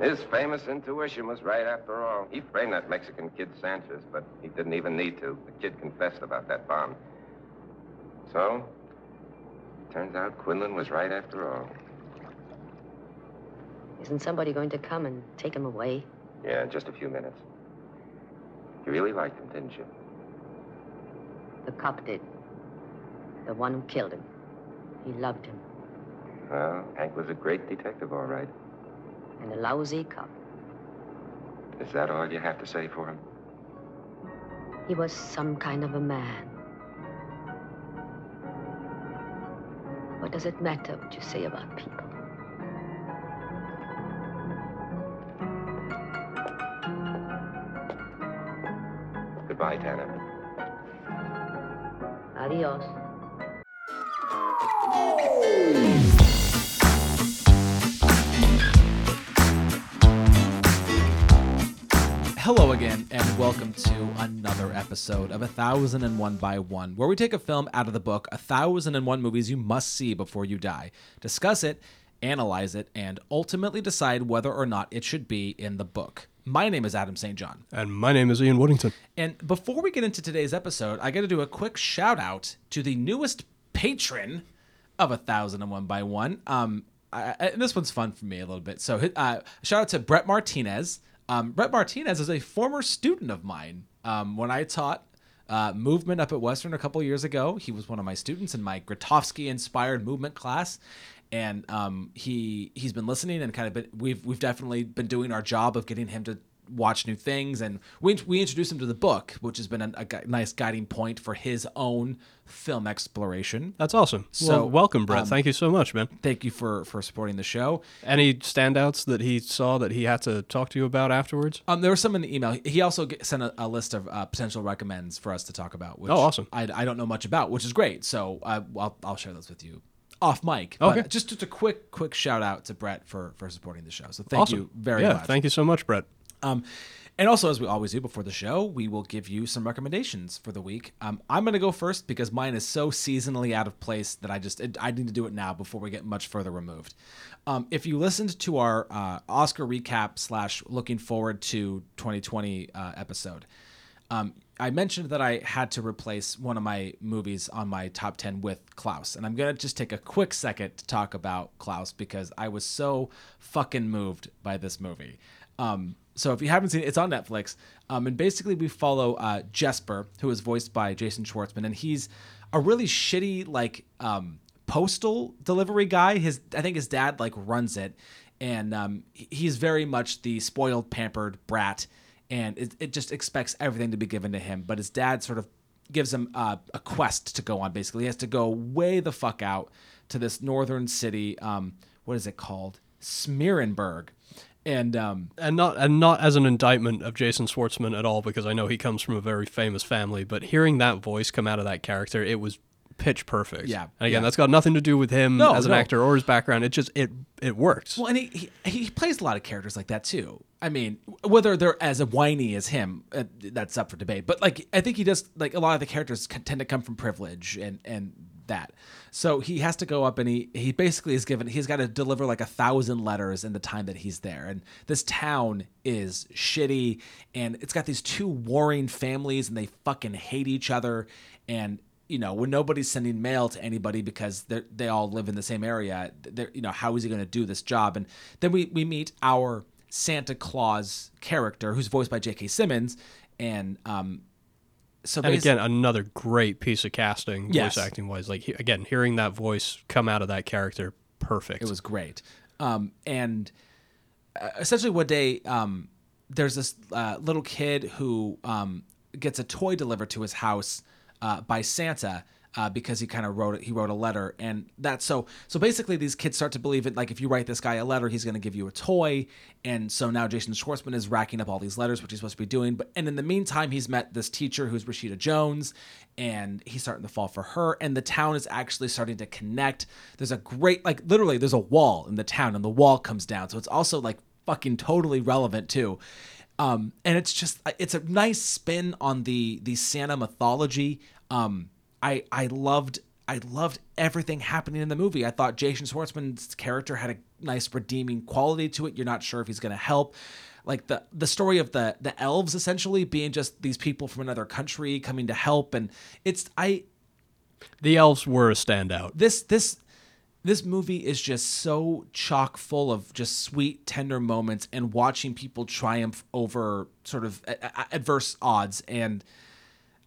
His famous intuition was right after all. He framed that Mexican kid Sanchez, but he didn't even need to. The kid confessed about that bomb. So, turns out Quinlan was right after all. Isn't somebody going to come and take him away? Yeah, in just a few minutes. You really liked him, didn't you? The cop did. The one who killed him. He loved him. Well, Hank was a great detective, all right. And a lousy cop. Is that all you have to say for him? He was some kind of a man. What does it matter what you say about people? Goodbye, Tanner. Adios. Hello again, and welcome to another episode of A Thousand and One by One, where we take a film out of the book A Thousand and One Movies You Must See Before You Die, discuss it, analyze it, and ultimately decide whether or not it should be in the book. My name is Adam St. John. And my name is Ian Woodington. And before we get into today's episode, I got to do a quick shout out to the newest patron of A Thousand and One by One. Um, I, I- and this one's fun for me a little bit. So, uh, shout out to Brett Martinez. Um, Brett Martinez is a former student of mine. Um, when I taught uh, movement up at Western a couple years ago, he was one of my students in my Grotowski inspired movement class. And um, he he's been listening and kind of been we've we've definitely been doing our job of getting him to watch new things and we, we introduced him to the book which has been a, a nice guiding point for his own film exploration That's awesome. So, well, welcome, Brett. um, Thank you so much, man. thank you for for supporting the show Any standouts that he saw that he had to talk to you about afterwards? um, there were some in the email he also sent a, a list of uh, potential recommends for us to talk about which Oh, awesome. I, I don't know much about which is great so I, I'll, I'll share those with you off mic Okay. just, just a quick quick shout out to brett for for supporting the show so thank awesome. you very yeah, much thank you so much, Brett. Um, and also, as we always do before the show, we will give you some recommendations for the week. Um, I'm going to go first because mine is so seasonally out of place that I just I need to do it now before we get much further removed. Um, if you listened to our uh, Oscar recap slash looking forward to 2020 uh, episode, um, I mentioned that I had to replace one of my movies on my top 10 with Klaus. And I'm going to just take a quick second to talk about Klaus because I was so fucking moved by this movie. Um, so if you haven't seen it, it's on Netflix. Um, and basically, we follow uh, Jesper, who is voiced by Jason Schwartzman. And he's a really shitty, like, um, postal delivery guy. His I think his dad like runs it, and um, he's very much the spoiled, pampered brat, and it, it just expects everything to be given to him. But his dad sort of gives him uh, a quest to go on. Basically, he has to go way the fuck out to this northern city. Um, what is it called? Smeerensburg. And um, And not and not as an indictment of Jason Schwartzman at all, because I know he comes from a very famous family. But hearing that voice come out of that character, it was pitch perfect. Yeah, And again, yeah. that's got nothing to do with him No, as an no. actor or his background. It just it it works. Well, and he, he he plays a lot of characters like that too. I mean, whether they're as whiny as him, uh, that's up for debate. But like, I think he does like a lot of the characters tend to come from privilege and and that. So he has to go up and he he basically is given he's got to deliver like a thousand letters in the time that he's there. And this town is shitty, and it's got these two warring families, and they fucking hate each other. And you know, when nobody's sending mail to anybody because they they all live in the same area, they're, you know, how is he going to do this job? And then we we meet our Santa Claus character, who's voiced by J.K. Simmons, and um, so And again, another great piece of casting, Yes. voice acting wise. Like he, again, hearing that voice come out of that character, perfect. It was great. Um, and uh, essentially, one day, um, there's this uh, little kid who um, gets a toy delivered to his house uh, by Santa. Uh, because he kind of wrote it, he wrote a letter, and that's so. So basically, these kids start to believe it. Like, if you write this guy a letter, he's going to give you a toy, and so now Jason Schwartzman is racking up all these letters, which he's supposed to be doing. But and in the meantime, he's met this teacher who's Rashida Jones, and he's starting to fall for her. And the town is actually starting to connect. There's a great, like, literally, there's a wall in the town, and the wall comes down. So it's also like fucking totally relevant too. Um, and it's just, it's a nice spin on the the Santa mythology. Um, I I loved I loved everything happening in the movie. I thought Jason Schwartzman's character had a nice redeeming quality to it. You're not sure if he's going to help. Like the the story of the the elves essentially being just these people from another country coming to help, and it's I The elves were a standout. this this this movie is just so chock full of just sweet tender moments and watching people triumph over sort of adverse odds and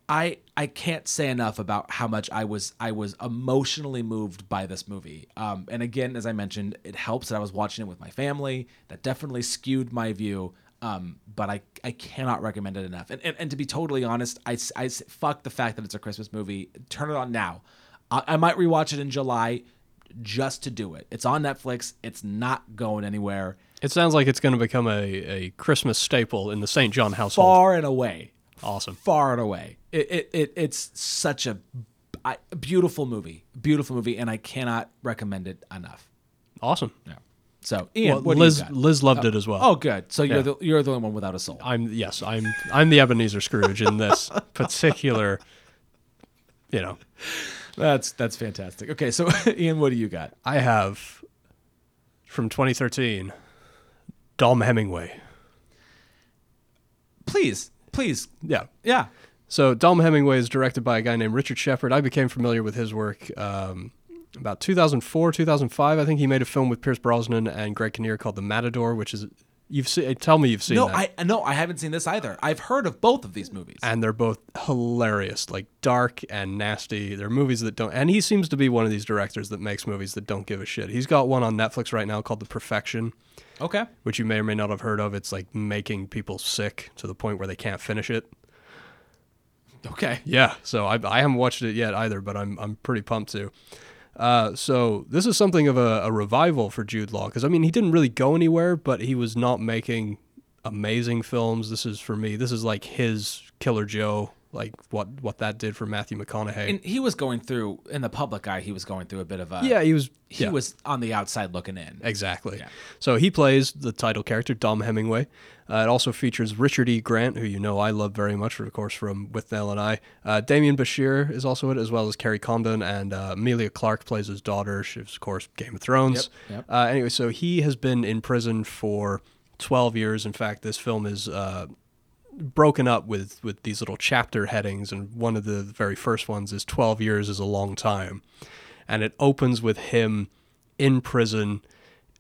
I I can't say enough about how much I was I was emotionally moved by this movie. Um, and again, as I mentioned, it helps that I was watching it with my family. That definitely skewed my view. Um, but I I cannot recommend it enough. And and, and to be totally honest, I, I fuck the fact that it's a Christmas movie. Turn it on now. I, I might rewatch it in July just to do it. It's on Netflix. It's not going anywhere. It sounds like it's going to become a, a Christmas staple in the St. John household. Far and away. Awesome. far and away. It, it, it it's such a I, beautiful movie, beautiful movie, and I cannot recommend it enough. Awesome. Yeah. So, Ian, Well, what do Liz you got? Liz loved it oh, as well. Oh, good. So you're Yeah. the you're the only one without a soul. I'm yes, I'm I'm the Ebenezer Scrooge in this particular you know. That's that's fantastic. Okay, so Ian, what do you got? I have from 2013 Dom Hemingway. Please, please, Yeah. yeah. So Dom Hemingway is directed by a guy named Richard Shepard. I became familiar with his work um, about 2004, 2005. I think he made a film with Pierce Brosnan and Greg Kinnear called The Matador, which is you've seen. Tell me you've seen No, that. I no, I haven't seen this either. I've heard of both of these movies. and they're both hilarious, like dark and nasty. They're movies that don't. And he seems to be one of these directors that makes movies that don't give a shit. He's got one on Netflix right now called The Perfection, Okay. which you may or may not have heard of. It's like making people sick to the point where they can't finish it. Okay. Yeah, so I, I haven't watched it yet either, but I'm I'm pretty pumped to. Uh, so this is something of a, a revival for Jude Law because I mean he didn't really go anywhere, but he was not making amazing films. This is for me. This is like his Killer Joe, like what what that did for Matthew McConaughey. And he was going through in the public eye. He was going through a bit of a. yeah, he was. He yeah. was on the outside looking in. Exactly. Yeah. So he plays the title character, Dom Hemingway. Uh, it also features Richard E. Grant, who you know I love very much, of course, from Withnail and I. Uh, Demián Bichir is also in it, as well as Kerry Condon, and uh, Emilia Clarke plays his daughter. She's, of course, Game of Thrones. Yep, yep. Uh, anyway, so he has been in prison for 12 years. In fact, this film is uh, broken up with with these little chapter headings and one of the very first ones is 12 years is a long time. And it opens with him in prison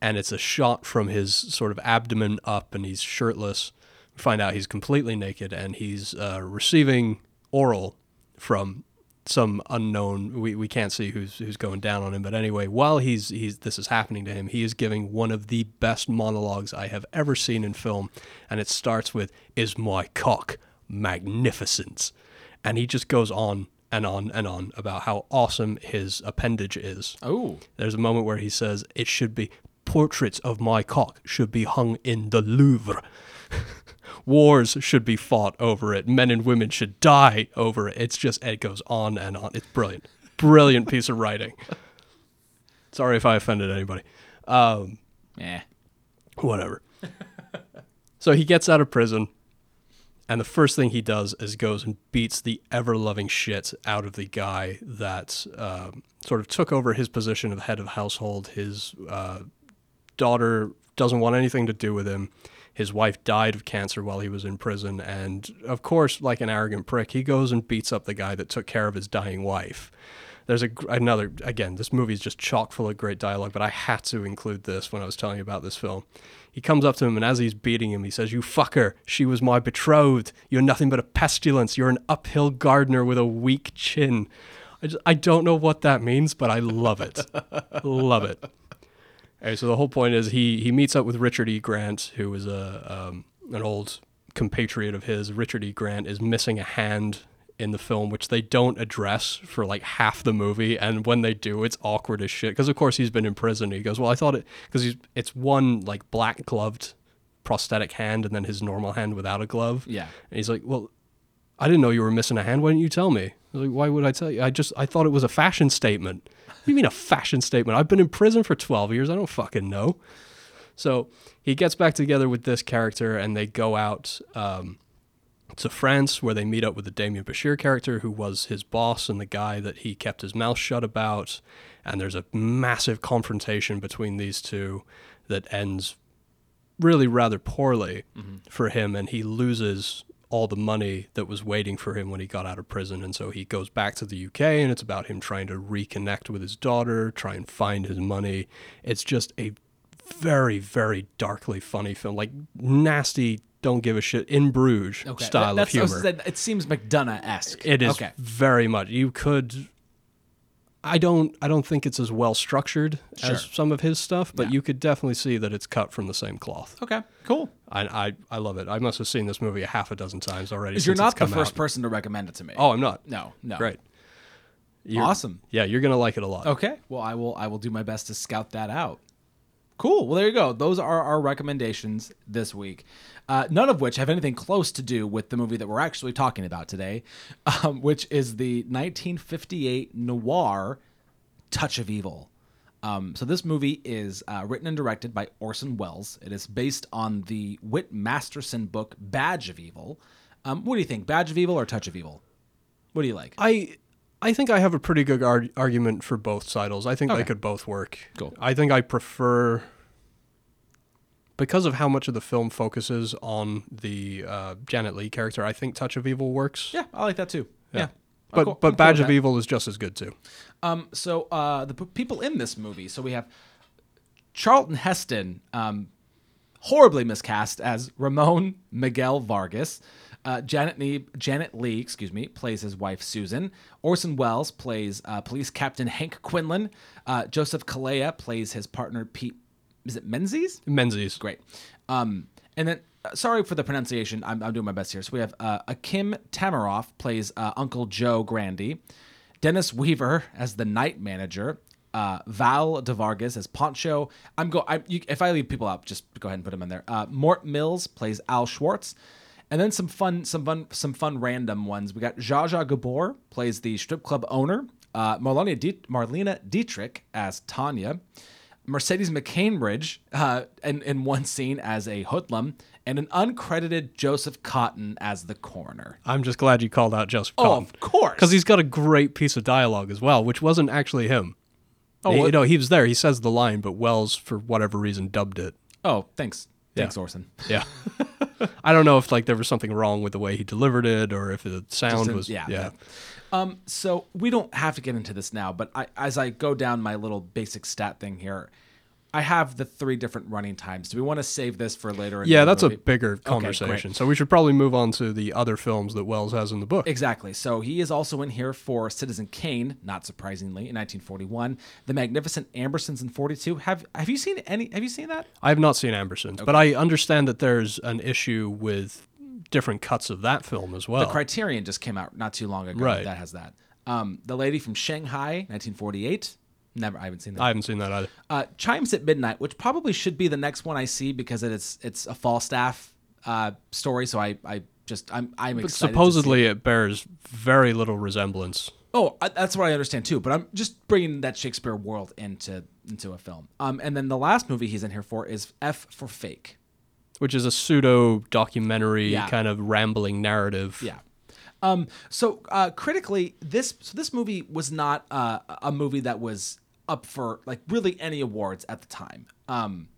and it's a shot from his sort of abdomen up and he's shirtless. We find out he's completely naked and he's uh, receiving oral from some unknown we, we can't see who's who's going down on him but anyway while he's he's this is happening to him he is giving one of the best monologues I have ever seen in film and it starts with is my cock magnificent and he just goes on and on and on about how awesome his appendage is Oh. there's a moment where he says it should be portraits of my cock should be hung in the Louvre. Wars should be fought over it. Men and women should die over it. It's just it goes on and on. It's brilliant. Brilliant piece of writing. Sorry if I offended anybody. Um, Eh. whatever. so he gets out of prison, and the first thing he does is goes and beats the ever loving shit out of the guy that um, sort of took over his position of head of household. His uh, daughter doesn't want anything to do with him. His wife died of cancer while he was in prison, and of course, like an arrogant prick, he goes and beats up the guy that took care of his dying wife. There's a another again. This movie is just chock full of great dialogue, but I had to include this when I was telling you about this film. He comes up to him, and as he's beating him, he says, "You fucker! She was my betrothed. You're nothing but a pestilence. You're an uphill gardener with a weak chin." I, just, I don't know what that means, but I love it. love it. Okay, so the whole point is he he meets up with Richard E. Grant, who is a um, an old compatriot of his. Richard E. Grant is missing a hand in the film, which they don't address for like half the movie, and when they do, it's awkward as shit. Because of course he's been in prison. He goes, "Well, I thought it because he's it's one like black gloved prosthetic hand, and then his normal hand without a glove." Yeah. and he's like, "Well, I didn't know you were missing a hand. Why didn't you tell me?" Like, Why would I tell you? I just I thought it was a fashion statement. Do you mean a fashion statement? I've been in prison for 12 years. I don't fucking know. So he gets back together with this character and they go out um, to France, where they meet up with the Demián Bichir character, who was his boss and the guy that he kept his mouth shut about. And there's a massive confrontation between these two that ends really rather poorly for him, and he loses all the money that was waiting for him when he got out of prison. And so he goes back to the UK, and it's about him trying to reconnect with his daughter, try and find his money. It's just a very, very darkly funny film, like nasty, don't give a shit in Bruges Okay. style That's- of humor. It seems McDonagh esque. It is Okay. very much. You could. I don't. I don't think it's as well structured Sure. as some of his stuff, but Yeah. you could definitely see that it's cut from the same cloth. Okay. Cool. I, I, I love it. I must have seen this movie a half a dozen times already. Because you're not the first out. person to recommend it to me. Oh, I'm not. no, no. Great. You're- Awesome. Yeah, you're gonna like it a lot. Okay. Well, I will. I will do my best to scout that out. Cool. Well, there you go. Those are our recommendations this week. Uh, none of which have anything close to do with the movie that we're actually talking about today, um, which is the 1958 noir Touch of Evil. Um, so this movie is uh, written and directed by Orson Welles. It is based on the Whit Masterson book Badge of Evil. Um, what do you think, Badge of Evil or Touch of Evil? What do you like? I I think I have a pretty good ar- argument for both titles. I think Okay. they could both work. Cool. I think I prefer because of how much of the film focuses on the uh, Janet Leigh character. I think Touch of Evil works. Yeah, I like that too. Yeah. But I'm cool- but I'm Badge with of. Evil is just as good too. Um, so uh, the p- people in this movie. So we have Charlton Heston, um, horribly miscast as Ramon Miguel Vargas. Uh, Janet Leigh, Janet Leigh, excuse me, plays his wife Susan. Orson Welles plays uh, Police Captain Hank Quinlan. Uh, Joseph Calleia plays his partner Pete. Is it Menzies? Menzies. Great. Um, and then, uh, sorry for the pronunciation. I'm, I'm doing my best here. So we have uh, Akim Tamaroff plays uh, Uncle Joe Grandy, Dennis Weaver as the night manager, uh, Val DeVargas as Pancho. I'm go. I, you, if I leave people out, just go ahead and put them in there. Uh, Mort Mills plays Al Schwartz. And then some fun, some fun, some fun random ones. We got Zsa Gabor plays the strip club owner. Uh, Marlena, Marlena Dietrich as Tanya. Mercedes McCambridge uh, in, in one scene as a hoodlum, and an uncredited Joseph Cotten as the coroner. I'm just glad you called out Joseph Oh, Cotten. of course. Because he's got a great piece of dialogue as well, which wasn't actually him. Oh, what- you know, he was there. He says the line, but Welles, for whatever reason, dubbed it. Oh, thanks. Thanks. Orson. Yeah. I don't know if like there was something wrong with the way he delivered it, or if the sound Just in- was yeah, yeah. Um, so we don't have to get into this now, but I, as I go down my little basic stat thing here, I have the three different running times. Do we want to save this for later? Yeah, the that's a bigger conversation. so we should probably move on to the other films that Welles has in the book. Exactly. So he is also in here for Citizen Kane, not surprisingly, in 1941. The Magnificent Ambersons in 42. Have Have you seen any? Have you seen that? I have not seen Ambersons, but I understand that there's an issue with different cuts of that film as well. The Criterion just came out not too long ago. Right. That has that. Um, the Lady from Shanghai, 1948. Never. I haven't seen that. I haven't seen that either. uh, Chimes at Midnight, which probably should be the next one I see because it's it's a Falstaff uh, story. So I I just I'm I'm But excited. to see supposedly it. it bears very little resemblance. Oh, I, that's what I understand too. But I'm just bringing that Shakespeare world into into a film. Um, and then the last movie he's in here for is F for Fake. Which is a pseudo documentary Yeah. kind of rambling narrative. Yeah. Um, so uh, critically, this so this movie was not uh, a movie that was up for like really any awards at the time. Um,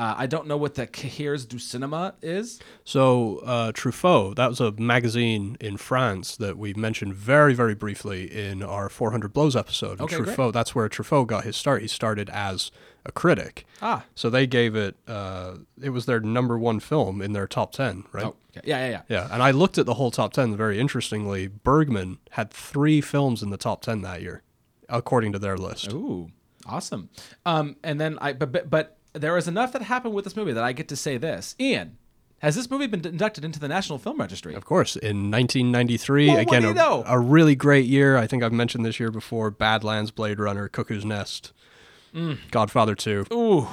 uh, I don't know what the Cahiers du Cinema is. So uh, Truffaut, that was a magazine in France that we mentioned very, very briefly in our 400 Blows episode. Okay, great. Truffaut, that's where Truffaut got his start. He started as a critic. Ah. So they gave it. Uh, it was their number one film in their top ten, right? Oh, okay. yeah, yeah, yeah. Yeah, and I looked at the whole top 10 very interestingly. Bergman had three films in the top 10 that year, according to their list. Ooh, awesome. Um, and then I, but, but but there is enough that happened with this movie that I get to say this. Ian, has this movie been inducted into the National Film Registry? Of course, in 1993, Well, again, you a, know? a really great year. I think I've mentioned this year before Badlands, Blade Runner, Cuckoo's Nest, Godfather 2. Ooh,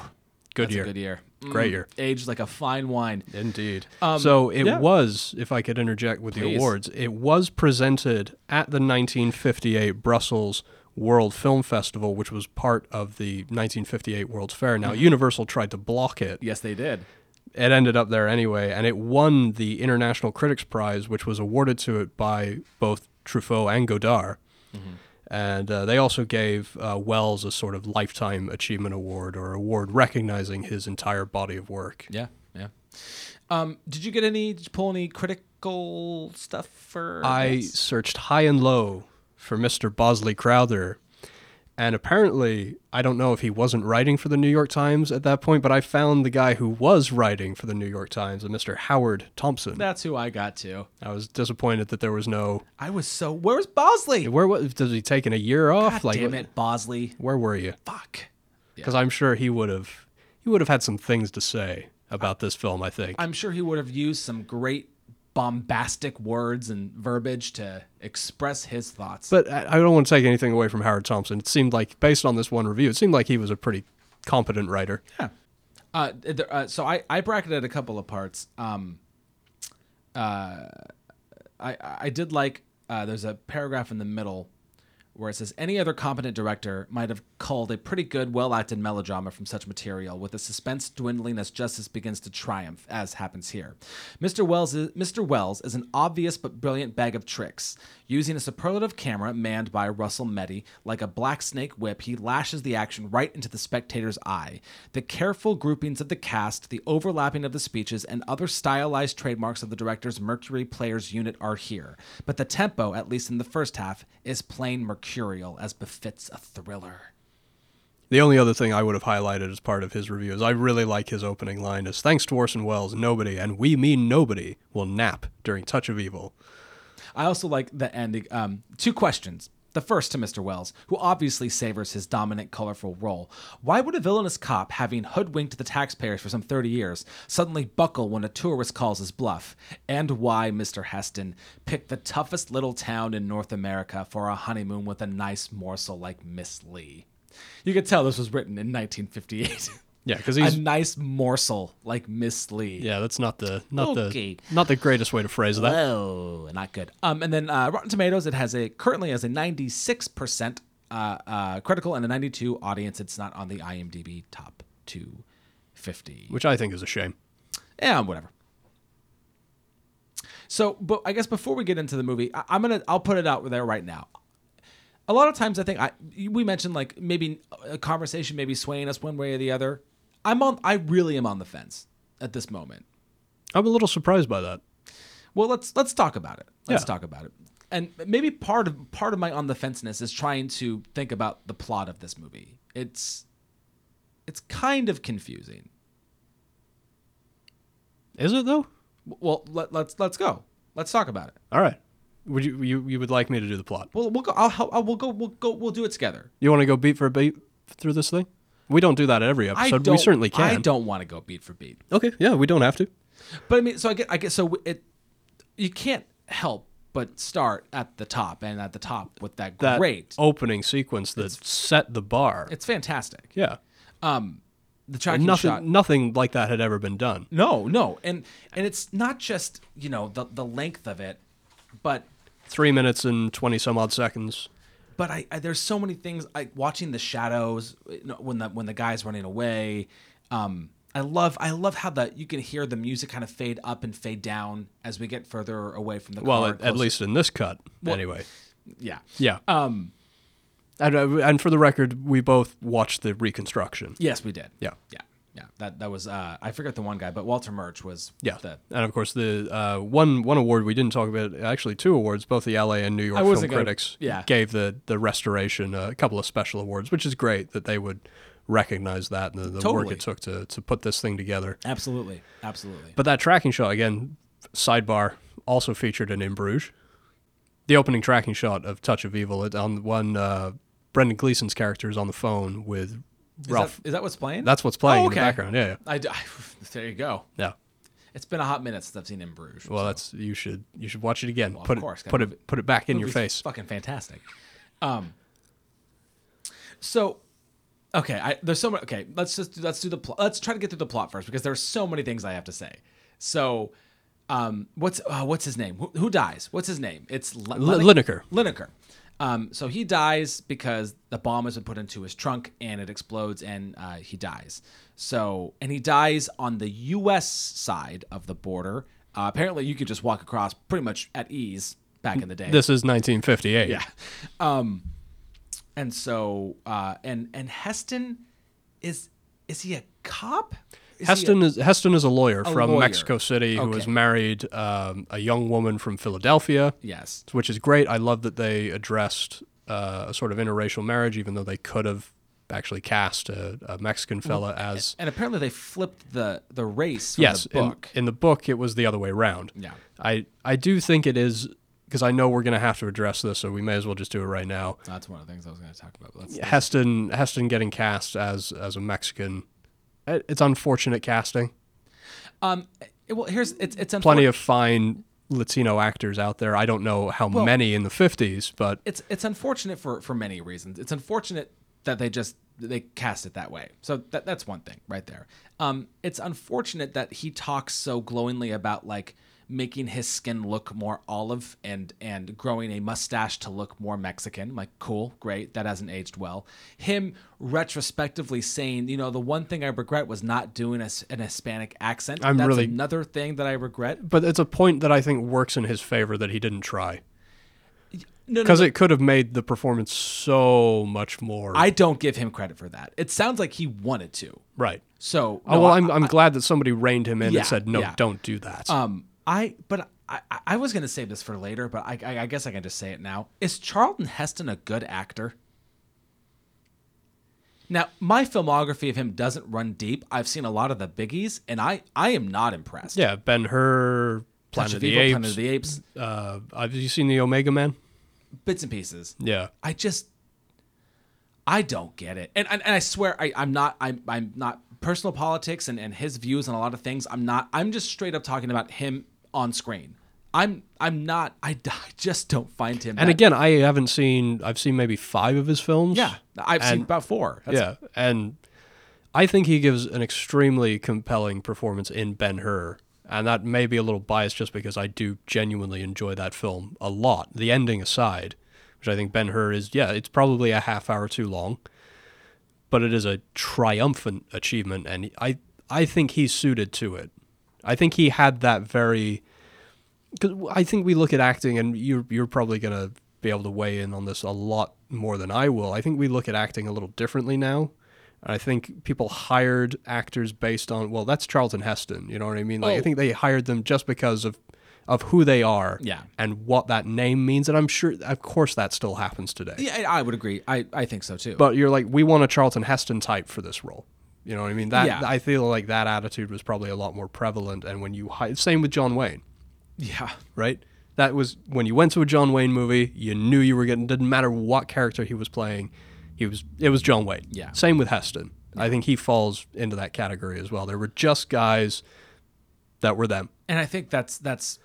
Good Mm. year. good year. Great Mm, year. Aged like a fine wine. Indeed. Um, so it yeah. was, if I could interject with the awards, it was presented at the 1958 Brussels World Film Festival, which was part of the 1958 World's Fair. Mm-hmm. Now, Universal tried to block it. Yes, they did. it ended up there anyway, and it won the International Critics Prize, which was awarded to it by both Truffaut and Godard. And uh, they also gave uh, Welles a sort of lifetime achievement award or award recognizing his entire body of work. Yeah, yeah. Um, did you get any? Did you pull any critical stuff for? I this? searched high and low for Mr. Bosley Crowther, and apparently, I don't know if he wasn't writing for the New York Times at that point, but I found the guy who was writing for the New York Times, a Mr. Howard Thompson. That's who I got to. I was disappointed that there was no. I was so. Where's Bosley? Where was? Does he taken a year off? God damn it, Bosley. Where were you? Fuck. Because I'm sure he would have. He would have had some things to say about this film. I think. I'm sure he would have used some great bombastic words and verbiage to express his thoughts. But I don't want to take anything away from Howard Thompson. It seemed like, based on this one review, it seemed like he was a pretty competent writer. Yeah. Uh, uh, so I, I bracketed a couple of parts. Um, uh, I I did like uh, there's a paragraph in the middle where it says any other competent director might have culled a pretty good, well acted melodrama from such material, with the suspense dwindling as justice begins to triumph, as happens here. Mr. Welles is, Mr. Welles is an obvious but brilliant bag of tricks. Using a superlative camera manned by Russell Metty, like a black snake whip, he lashes the action right into the spectator's eye. The careful groupings of the cast, the overlapping of the speeches, and other stylized trademarks of the director's Mercury Players unit are here. But the tempo, at least in the first half, is plain mercurial, as befits a thriller. The only other thing I would have highlighted as part of his review is I really like his opening line is thanks to Orson Welles, nobody, and we mean nobody, will nap during Touch of Evil. I also like the ending. Um, two questions. The first to Mr. Welles, who obviously savors his dominant, colorful role. Why would a villainous cop, having hoodwinked the taxpayers for some 30 years, suddenly buckle when a tourist calls his bluff? And why, Mr. Heston, pick the toughest little town in North America for a honeymoon with a nice morsel like Miss Leigh? You could tell this was written in 1958. Yeah, because he's a nice morsel like Miss Leigh. yeah, that's not the not Okay. the not the greatest way to phrase that. Whoa, not good. Um, and then uh, Rotten Tomatoes, it has a currently has a 96 percent uh, uh, critical and a 92 audience. It's not on the IMDb top 250. Which I think is a shame. Yeah, whatever. So, but I guess before we get into the movie, I, I'm gonna I'll put it out there right now. A lot of times, I think I we mentioned like maybe a conversation maybe swaying us one way or the other. I'm on. I really am on the fence at this moment. I'm a little surprised by that. Well, let's let's talk about it. Let's Yeah. talk about it. And maybe part of part of my on the fenceness is trying to think about the plot of this movie. It's it's kind of confusing. Is it though? Well, let, let's let's go. Let's talk about it. All right. Would you you you would like me to do the plot? We'll we'll go. I'll, help- I'll we'll go. We'll go. We'll do it together. You want to go beat for a beat through this thing? We don't do that every episode. We certainly can. I don't want to go beat for beat. Okay, yeah, we don't have to. But I mean, so I get. I get. So it. You can't help but start at the top, and at the top with that, That great. opening sequence that set the bar. It's fantastic. Yeah. Um, the tracking Nothing shot. nothing like that had ever been done. No, no, and and it's not just you know the the length of it, but Three minutes and twenty some odd seconds. But I, I there's so many things like watching the shadows you know, when the when the guy's running away. Um, I love I love how the you can hear the music kind of fade up and fade down as we get further away from the Well, car. at, at least in this cut, anyway. yeah. Yeah. Um, and, uh, and for the record, we both watched the reconstruction. yes, we did. Yeah. yeah, yeah. That that was uh, I forget the one guy, but Walter Murch was Yeah, the and of course the uh, one one award we didn't talk about actually two awards both the LA and New York film gonna- critics yeah. gave the the restoration a couple of special awards, which is great that they would recognize that and the, the work it took to to put this thing together. absolutely absolutely. But that tracking shot again, sidebar, also featured in In Bruges. The opening tracking shot of Touch of Evil it, on one uh, Brendan Gleeson's character is on the phone with Is Ralph. that, is that what's playing? That's what's playing Oh, in the background. Yeah, yeah, I, d- there you go. yeah. It's been a hot minute since I've seen In Bruges. Well, so- that's you should you should watch it again. Well, of put course, it put it put it back in your face. Fucking fantastic. Um. So, okay, I there's so much. Okay, let's just let's do the plot. Let's try to get through the plot first because there's so many things I have to say. So, um, what's uh, what's his name? Who, who dies? What's his name? It's L- Linnekar. Linnekar. Um, so he dies because the bomb has been put into his trunk and it explodes and uh, he dies. So and he dies on the U.S. side of the border. Uh, apparently, you could just walk across pretty much at ease back in the day. This is 1958. Yeah. Um, and so uh, and and Heston is is he a cop? Is he a- Heston is Heston is a lawyer from lawyer. Mexico City who was Okay. married um, a young woman from Philadelphia, yes. which is great. I love that they addressed uh, a sort of interracial marriage, even though they could have actually cast a, a Mexican fella as And apparently they flipped the the race yes. the In, book. in the book, it was the other way around. Yeah. I I do think it is because I know we're going to have to address this, so we may as well just do it right now. That's one of the things I was going to talk about. Let's, Heston Heston getting cast as as a Mexican. It- It's unfortunate casting. Um. well, here's it's it's Plenty of fine Latino actors out there. I don't know how many in the 50s, but it's it's unfortunate for for many reasons. It's unfortunate that they just they cast it that way. So that that's one thing right there. Um. It's unfortunate that he talks so glowingly about like making his skin look more olive and and growing a mustache to look more Mexican. Like cool, great. That hasn't aged well. Him retrospectively saying, you know, the one thing I regret was not doing a, an Hispanic accent. I'm That's really- another thing that I regret. but it's a point that I think works in his favor that he didn't try No, no, because no. it could have made the performance so much more I don't give him credit for that. It sounds like he wanted to. right. So oh well, I- I'm I'm glad that somebody reined him in Yeah, and said no, yeah. don't do that. Um, I but I I- was gonna save this for later, but I, I I guess I can just say it now. Is Charlton Heston a good actor? Now, my filmography of him doesn't run deep. I've seen a lot of the biggies, and I I am not impressed. yeah, Ben Hur, Planet of of the Evil, Apes. Planet of the Apes, uh, have you seen the Omega Man? bits and pieces. Yeah. I just I don't get it. And and, and I swear I, I'm not I'm I'm not personal politics and, and his views on a lot of things. I'm not I'm just straight up talking about him on screen. I'm I'm not I, I just don't find him And that- again, I haven't seen. I've seen maybe five of his films. Yeah. I've seen about four. That's, yeah, and I think he gives an extremely compelling performance in Ben Hur, and that may be a little biased just because I do genuinely enjoy that film a lot. The ending aside, which I think Ben Hur is, yeah, it's probably a half hour too long, but it is a triumphant achievement, and I I think he's suited to it. I think he had that very. Because I think we look at acting, and you're you're probably gonna be able to weigh in on this a lot more than I will. I think we look at acting a little differently now. I think people hired actors based on well, that's Charlton Heston. You know what I mean? Like I Oh. think they hired them just because of of who they are, Yeah. and what that name means. And I'm sure, of course, that still happens today. Yeah, I I would agree. I, I think so too. But you're like, we want a Charlton Heston type for this role. You know what I mean? That Yeah. I feel like that attitude was probably a lot more prevalent. And when you same with John Wayne, yeah. right? That was when you went to a John Wayne movie, you knew you were getting. Didn't matter what character he was playing, he was. It was John Wayne. Yeah. Same with Heston. I think he falls into that category as well. There were just guys that were them. and I think that's that's,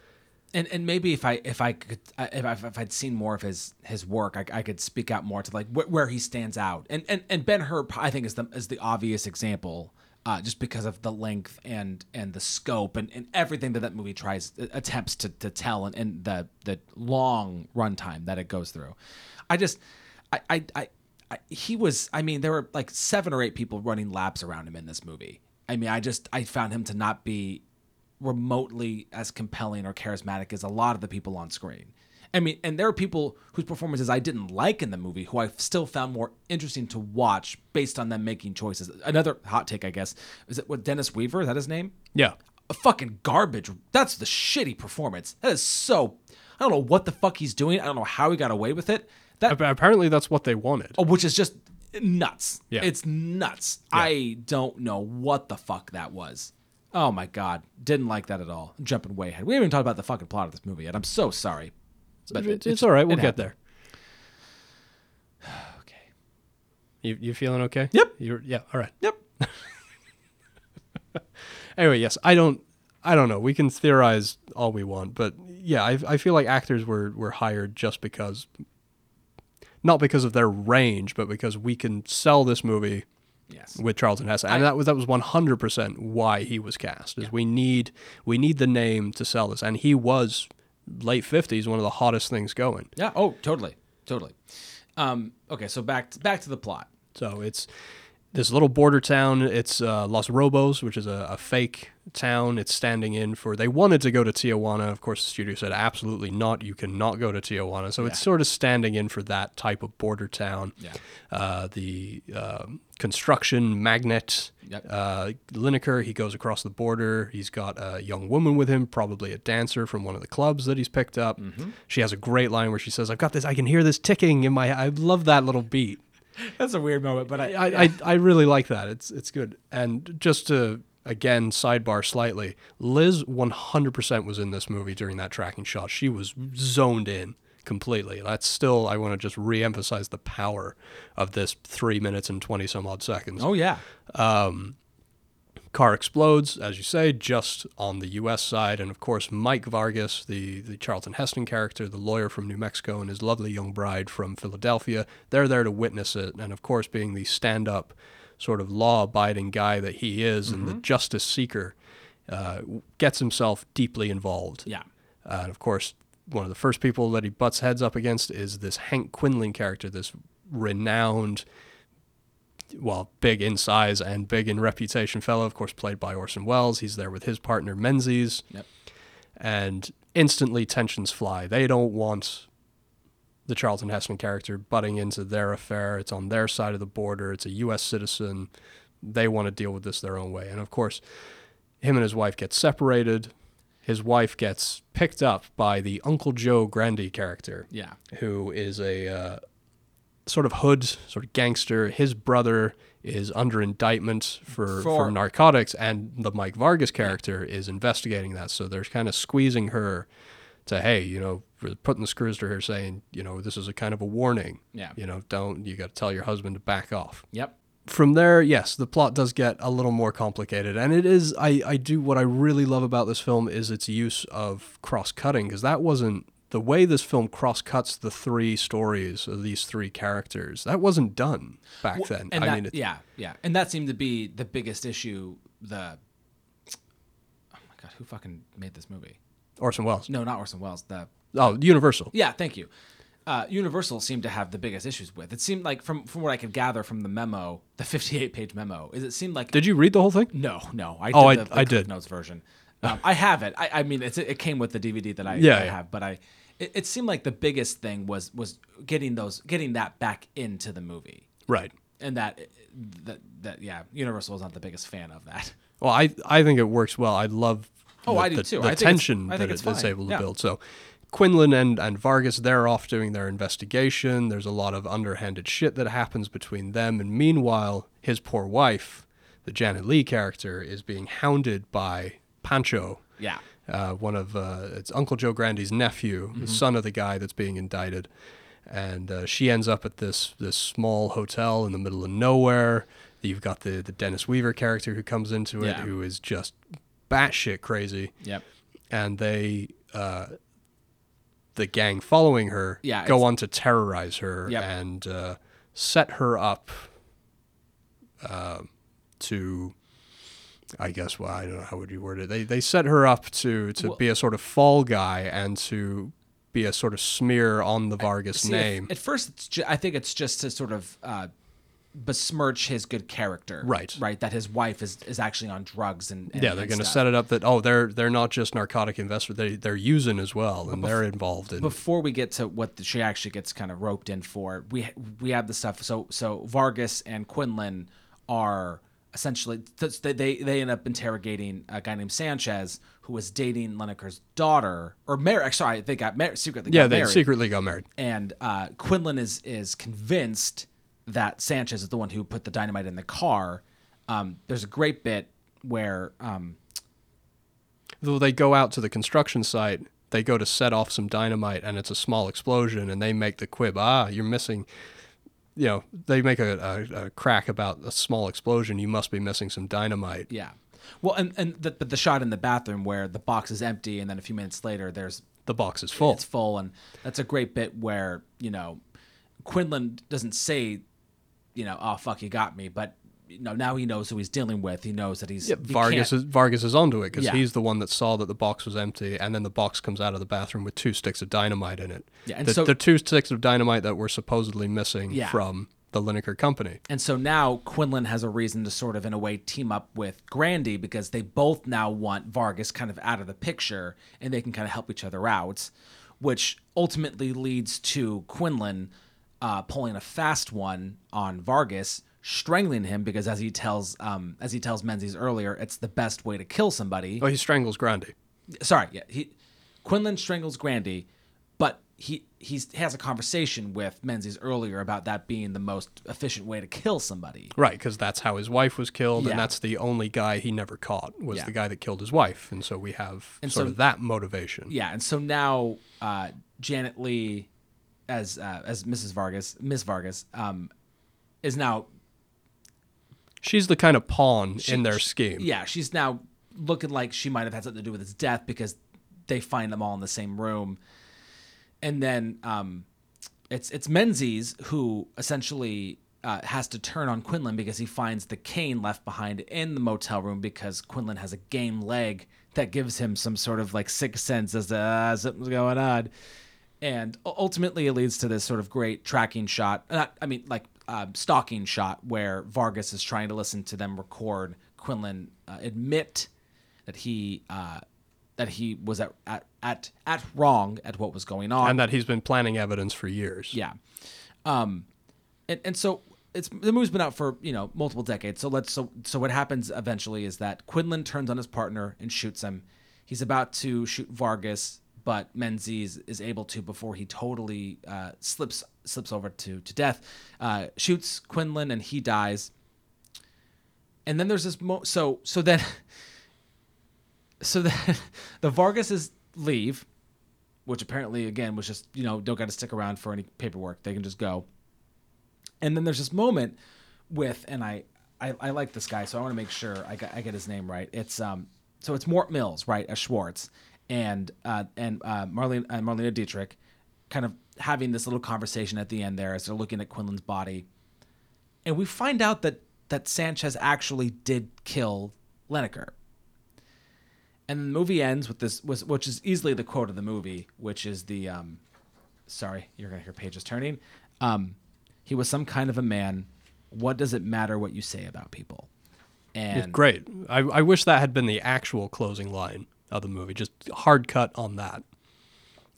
and and maybe if I if I could if, I, if I'd seen more of his his work, I, I could speak out more to like wh- where he stands out. And and and Ben Hur, I think is the is the obvious example, uh, just because of the length and and the scope and, and everything that that movie tries attempts to, to tell and, and the the long runtime that it goes through. I just I. I I, he was i mean there were like seven or eight people running laps around him in this movie i mean i just i found him to not be remotely as compelling or charismatic as a lot of the people on screen. I mean, and there are people whose performances I didn't like in the movie who I still found more interesting to watch based on them making choices. Another hot take, I guess, is it what Dennis Weaver? Is that his name? Yeah. A fucking garbage. That's the shitty performance. That is so. I don't know what the fuck he's doing. I don't know how he got away with it. That Apparently, that's what they wanted. Oh, which is just nuts. Yeah. It's nuts. I don't know what the fuck that was. Oh my god, didn't like that at all. I'm jumping way ahead. We haven't even talked about the fucking plot of this movie yet. I'm so sorry. But it's, it's all right. We'll get happened. there. Okay. You you feeling okay? Yep. You're yeah. All right. Yep. Anyway, yes, I don't. I don't know. We can theorize all we want, but yeah, I, I feel like actors were, were hired just because, not because of their range, but because we can sell this movie Yes. with Charlton Heston, and that was that was one hundred percent why he was cast. Is we need we need the name to sell this, and he was late fifties, one of the hottest things going. Yeah. Oh, totally. Totally. Um, okay, so back to, back to the plot. So it's this little border town. It's uh, Los Robles, which is a, a fake town. It's standing in for. They wanted to go to Tijuana. Of course, the studio said absolutely not. You cannot go to Tijuana. So it's sort of standing in for that type of border town. Yeah. Uh, the um construction magnate Yep. uh, Linnekar, he goes across the border. He's got a young woman with him, probably a dancer from one of the clubs that he's picked up. Mm-hmm. She has a great line where she says, "I've got this. I can hear this ticking in my." I love that little beat. That's a weird moment, but I, I, I, I really like that. It's it's good. And just to again sidebar slightly, Liz 100% was in this movie during that tracking shot. She was zoned in completely. That's still I want to just re-emphasize the power of this 3 minutes and 20 some odd seconds. oh yeah, um, Car explodes, as you say, just on the U.S. side, and of course Mike Vargas, the the Charlton Heston character, the lawyer from New Mexico, and his lovely young bride from Philadelphia, they're there to witness it, and of course, being the stand-up, sort of law-abiding guy that he is, and the justice seeker, uh, gets himself deeply involved. yeah, Uh, and of course, one of the first people that he butts heads up against is this Hank Quinlan character, this renowned, well, big in size and big in reputation fellow, of course, played by Orson Welles. He's there with his partner Menzies, Yep. and instantly tensions fly. They don't want the Charlton Heston character butting into their affair. It's on their side of the border. It's a U.S. citizen. They want to deal with this their own way. And of course, him and his wife get separated. His wife gets picked up by the Uncle Joe Grandy character, yeah, who is a uh, sort of hood, sort of gangster. His brother is under indictment for, for, For- narcotics, and the Mike Vargas character is investigating that. So they're kind of squeezing her to, hey, you know, putting the screws to her, saying, you know, this is a kind of a warning. Yeah. You know, don't, you got to tell your husband to back off yep, from there, yes, the plot does get a little more complicated, and it is. I I do what I really love about this film is its use of cross cutting because that wasn't the way this film cross cuts the three stories of these three characters. That wasn't done back then. and I that, mean, it, yeah, yeah, and that seemed to be the biggest issue. The oh my god, who fucking made this movie? Orson Welles. No, not Orson Welles. The Oh, Universal. yeah, thank you. Uh, Universal seemed to have the biggest issues with. It seemed like from from what I could gather from the memo, the 58 page memo, is it seemed like Did you read the whole thing? no, no. I did Oh, I- the, the I did. Notes version. Um, I have it. I, I mean, it's, it came with the DVD that I, Yeah, I yeah. have, but I. It, it seemed like the biggest thing was was getting those getting that back into the movie, Right. and that that that yeah, Universal was not the biggest fan of that. Well, I I think it works well. I love Oh, the, I do the, too. the I tension I that think it- it's it's able to Yeah. build. So Quinlan and, and Vargas, they're off doing their investigation. There's a lot of underhanded shit that happens between them. And meanwhile, his poor wife, the Janet Leigh character, is being hounded by Pancho, Yeah, uh, one of uh, it's Uncle Joe Grandy's nephew, Mm-hmm. the son of the guy that's being indicted, and uh, she ends up at this this small hotel in the middle of nowhere. You've got the the Dennis Weaver character who comes into it, Yeah. who is just batshit crazy, yep. and they. Uh, the gang following her Yeah, go on to terrorize her Yep. and uh, set her up uh, to I guess well I don't know how would you word it. They they set her up to to Well- be a sort of fall guy and to be a sort of smear on the Vargas See, name. At, first, it's ju- I think it's just to sort of uh, besmirch his good character. Right. Right. That his wife is, is actually on drugs and, and yeah, they're going to set it up that oh they're they're not just narcotic investors they they're using as well and they're involved in Before we get to what the, she actually gets kind of roped in for, we we have the stuff. So so Vargas and Quinlan are essentially th- they they end up interrogating a guy named Sanchez who was dating Linnekar's daughter or married. Sorry, they got married secretly. yeah they married. secretly got married. and uh, Quinlan is is convinced that Sanchez is the one who put the dynamite in the car. Um, there's a great bit where um, Though they go out to the construction site, they go to set off some dynamite, and it's a small explosion, and they make the quib, ah, you're missing. You know, they make a, a, a crack about a small explosion. You must be missing some dynamite. yeah, well, and and the, but the shot in the bathroom where the box is empty, and then a few minutes later there's The box is full. it's full, and that's a great bit where you know Quinlan doesn't say, you know, oh fuck, you got me, but you know now he knows who he's dealing with. He knows that he's Yeah, Vargas can't- is Vargas is onto it because Yeah. he's the one that saw that the box was empty, and then the box comes out of the bathroom with two sticks of dynamite in it. Yeah, and the, so- the two sticks of dynamite that were supposedly missing Yeah. from the Linnekar company. And so now Quinlan has a reason to sort of, in a way, team up with Grandy because they both now want Vargas kind of out of the picture and they can kind of help each other out, which ultimately leads to Quinlan uh, pulling a fast one on Vargas, strangling him because, as he tells, um, as he tells Menzies earlier, it's the best way to kill somebody. Oh, he strangles Grandy. Sorry, yeah, he Quinlan strangles Grandy, but he he's, he has a conversation with Menzies earlier about that being the most efficient way to kill somebody. Right, because that's how his wife was killed, Yeah. and that's the only guy he never caught was Yeah. the guy that killed his wife, and so we have And sort so- of that motivation. Yeah, and so now uh, Janet Leigh, as uh, as Mrs. Vargas, Miss Vargas, um, is now She's the kind of pawn she- in their scheme. Yeah, she's now looking like she might have had something to do with his death because they find them all in the same room, and then um, it's it's Menzies who essentially. Uh, has to turn on Quinlan because he finds the cane left behind in the motel room because Quinlan has a game leg that gives him some sort of like sixth sense as to uh, something's going on and ultimately it leads to this sort of great tracking shot not, i mean like um, stalking shot where vargas is trying to listen to them record quinlan uh, admit that he uh, that he was at, at at at wrong at what was going on And that he's been planning evidence for years. yeah. Um, and, and so it's the movie's been out for you know multiple decades. So let's so so what happens eventually is that Quinlan turns on his partner and shoots him. He's about to shoot Vargas, but Menzies is able to before he totally uh, slips slips over to to death. Uh, shoots Quinlan and he dies. And then there's this mo- so so then so then the Vargases leave which apparently again was just you know don't got to stick around for any paperwork they can just go and then there's this moment with and i i, I like this guy so i want to make sure I, got, I get his name right it's um so it's mort mills right as schwartz and uh and uh marlene uh, marlena dietrich kind of having this little conversation at the end there as they're looking at quinlan's body and we find out that that sanchez actually did kill Linnekar. And the movie ends with this, which is easily the quote of the movie, which is the, um, sorry, you're gonna hear pages turning. Um, he was some kind of a man. What does it matter what you say about people? It's And great. I, I wish that had been the actual closing line of the movie, just hard cut on that.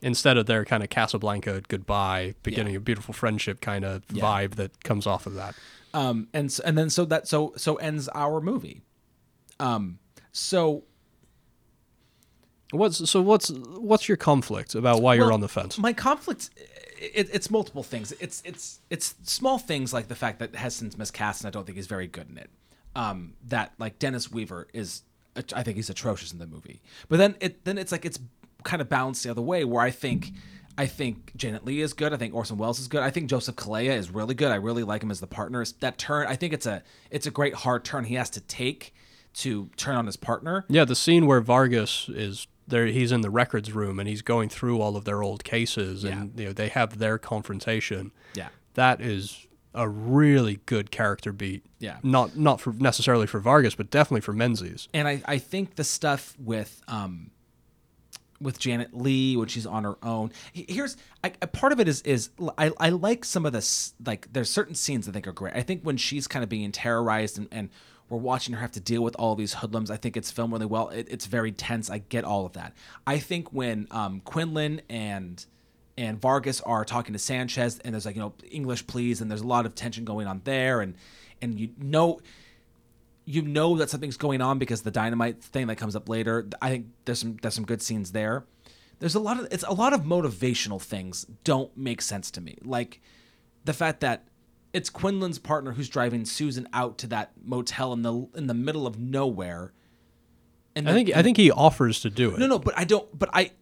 Instead of their kind of Casablanca goodbye, beginning Yeah. a beautiful friendship kind of Yeah. vibe that comes off of that. um, and and then so that so so ends our movie. Um, so What's so what's what's your conflict about why you're on the fence? My conflict, it, it's multiple things. It's it's it's small things like the fact that Heston's miscast and I don't think he's very good in it. Um, that like Dennis Weaver is, I think he's atrocious in the movie. But then it then it's like it's kind of balanced the other way where I think. I think Janet Leigh is good. I think Orson Welles is good. I think Joseph Calleia is really good. I really like him as the partner. It's- That turn, I think it's a it's a great hard turn he has to take to turn on his partner. Yeah, the scene where Vargas is there, he's in the records room and he's going through all of their old cases, and you know they have their confrontation. Yeah. That is a really good character beat. Yeah. Not not for necessarily for Vargas, but definitely for Menzies. and I, I think the stuff with um with Janet Leigh when she's on her own. Here's I, a part of it is is I, I like some of this like there's certain scenes I think are great. I think when she's kind of being terrorized and, and we're watching her have to deal with all these hoodlums. I think it's filmed really well. It, it's very tense. I get all of that. I think when um, Quinlan and and Vargas are talking to Sanchez and there's like you know English please and there's a lot of tension going on there and and you know you know that something's going on because the dynamite thing that comes up later. I think there's some there's some good scenes there. There's a lot of it's a lot of motivational things don't make sense to me. Like the fact that it's Quinlan's partner who's driving Susan out to that motel in the in the middle of nowhere. And I think I think he offers to do it. no, no, but I don't. But I,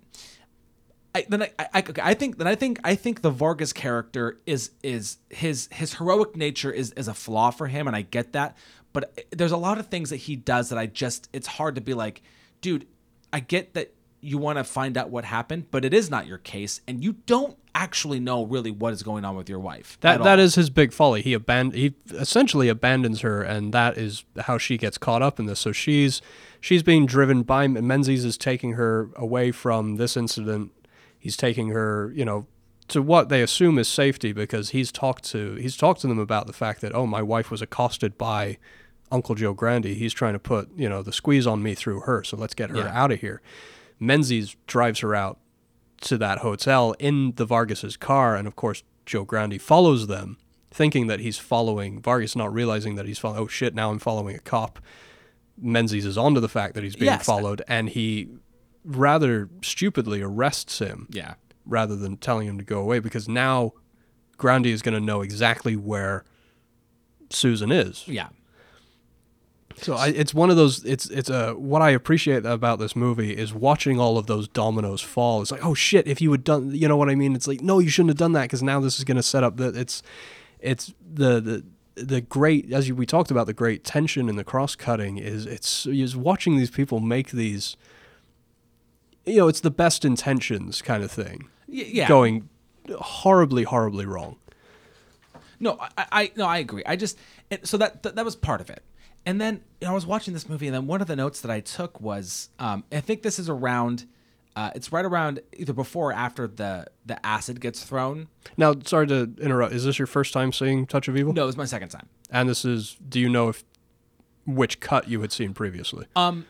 I then I, I, okay, I think then I think I think the Vargas character is is his his heroic nature is is a flaw for him, and I get that. But eh, there's a lot of things that he does that I just it's hard to be like, dude. I get that you want to find out what happened, but it is not your case, and you don't actually know really what is going on with your wife. That at that is his big folly. He aban- he essentially abandons her, and that is how she gets caught up in this. So she's she's being driven by Menzies is taking her away from this incident. He's taking her, you know, to what they assume is safety because he's talked to he's talked to them about the fact that oh my wife was accosted by Uncle Joe Grandi. He's trying to put you know the squeeze on me through her. So let's get her Yeah. out of here. Menzies drives her out to that hotel in the Vargas's car, and of course Joe Grandi follows them, thinking that he's following Vargas, not realizing that he's following. Oh shit! Now I'm following a cop. Menzies is onto the fact that he's being Yes. followed, and he rather stupidly arrests him yeah. rather than telling him to go away because now Grandi is going to know exactly where Susan is. Yeah. So I, it's one of those. It's it's a what I appreciate about this movie is watching all of those dominoes fall. It's like, oh shit! If you had done, you know what I mean? It's like, no, you shouldn't have done that because now this is going to set up that it's it's the the the great as we talked about the great tension and the cross cutting is it's is watching these people make these. You know, it's the best intentions kind of thing Y- yeah. going horribly, horribly wrong. No, I, I no, I agree. I just and so that, that that was part of it. And then you know, I was watching this movie, and then one of the notes that I took was, um, I think this is around, uh, it's right around either before or after the the acid gets thrown. Now, sorry to interrupt. Is this your first time seeing Touch of Evil? No, it was my second time. And this is. Do you know if which cut you had seen previously? Um,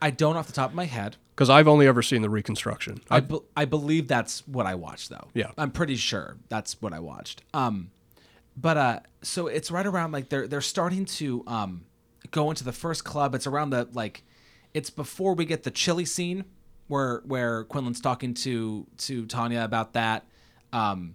I don't off the top of my head. Because I've only ever seen the reconstruction. I, be- I believe that's what I watched though. Yeah. I'm pretty sure that's what I watched. Um, but uh, so it's right around like they're they're starting to um go into the first club. It's around the like, it's before we get the chili scene where where Quinlan's talking to to Tanya about that. Um,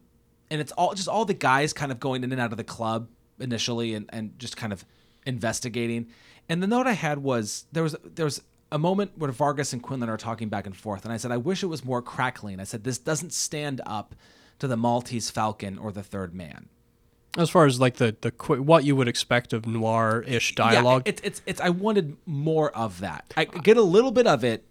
and it's all just all the guys kind of going in and out of the club initially and, and just kind of investigating. And the note I had was there was there was a moment where Vargas and Quinlan are talking back and forth, and I said, I wish it was more crackling. I said, this doesn't stand up to the Maltese Falcon or the Third Man. As far as like the the qu- what you would expect of noir-ish dialogue. Yeah, it's it's it's. I wanted more of that. I get a little bit of it.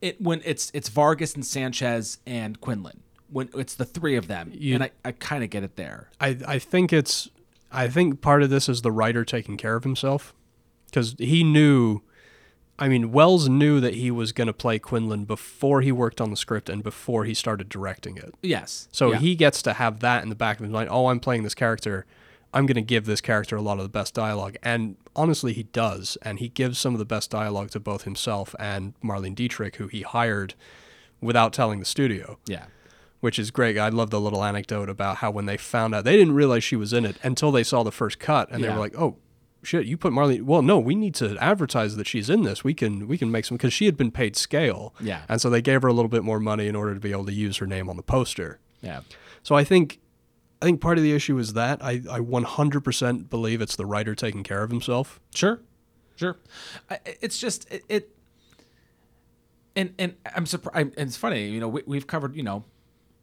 It when it's it's Vargas and Sanchez and Quinlan when it's the three of them, You- and I, I kind of get it there. I I think it's I think part of this is the writer taking care of himself because he knew. I mean, Welles knew that he was going to play Quinlan before he worked on the script and before he started directing it. Yes. So Yeah. he gets to have that in the back of his mind. Oh, I'm playing this character. I'm going to give this character a lot of the best dialogue. And honestly, he does. And he gives some of the best dialogue to both himself and Marlene Dietrich, who he hired without telling the studio, yeah. which is great. I love the little anecdote about how when they found out, they didn't realize she was in it until they saw the first cut. And they were like, oh, shit, you put Marlene. Well, no, we need to advertise that she's in this. We can we can make some because she had been paid scale. Yeah. And so they gave her a little bit more money in order to be able to use her name on the poster. Yeah. So I think I think part of the issue is that I, I 100% believe it's the writer taking care of himself. Sure, sure. I, it's just it, it and and I'm surprised. And it's funny, you know, we, we've covered you know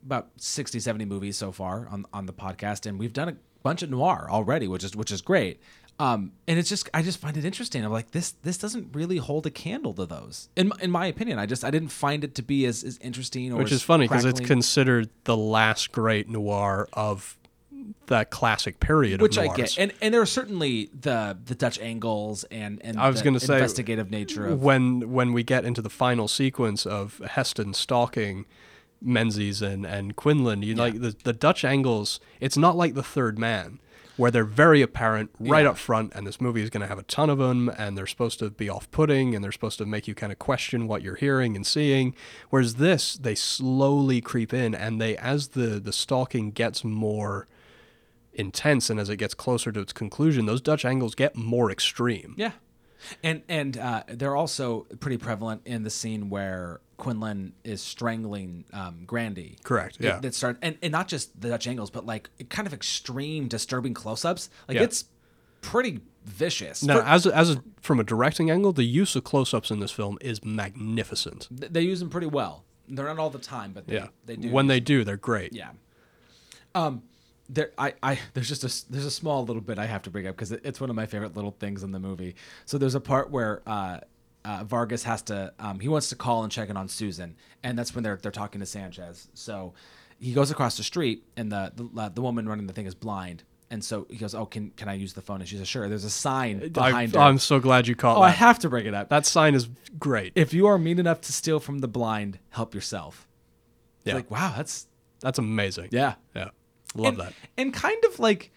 about 60, 70 movies so far on on the podcast, and we've done a bunch of noir already, which is which is great. Um, and it's just I just find it interesting. I'm like this this doesn't really hold a candle to those. In my- in my opinion, I just I didn't find it to be as, as interesting or Which is funny because it's considered the last great noir of that classic period which of I get, and and there are certainly the the Dutch angles and and I was gonna say, investigative nature of when when we get into the final sequence of Heston stalking Menzies and, and Quinlan, you like the, the Dutch angles, it's not like the third man, where they're very apparent right Yeah. up front, and this movie is going to have a ton of them, and they're supposed to be off putting, and they're supposed to make you kind of question what you're hearing and seeing. Whereas this, they slowly creep in, and they, as the, the stalking gets more intense and as it gets closer to its conclusion, those Dutch angles get more extreme. Yeah, and and uh, they're also pretty prevalent in the scene where Quinlan is strangling um, Grandi. Correct, yeah. That start and, and not just the Dutch angles, but like kind of extreme, disturbing close-ups. Like Yeah. it's pretty vicious. Now, For- as a, as a, from a directing angle, the use of close-ups in this film is magnificent. th- they use them pretty well. They're not all the time, but they, Yeah, they do. When they do, they're great. Yeah. Um, there, I, I, there's just a, there's a small little bit I have to bring up because it, it's one of my favorite little things in the movie. So there's a part where uh, uh, Vargas has to, um, he wants to call and check in on Susan, and that's when they're they're talking to Sanchez. So, he goes across the street, and the the, the woman running the thing is blind, and so he goes, "Oh, can can I use the phone?" And she says, "Sure." There's a sign I, behind her. I'm so glad you caught oh, I have to bring it up. that sign is great. if you are mean enough to steal from the blind, help yourself. It's Yeah. like wow, that's That's amazing. yeah. Yeah. Love and, that. And kind of like,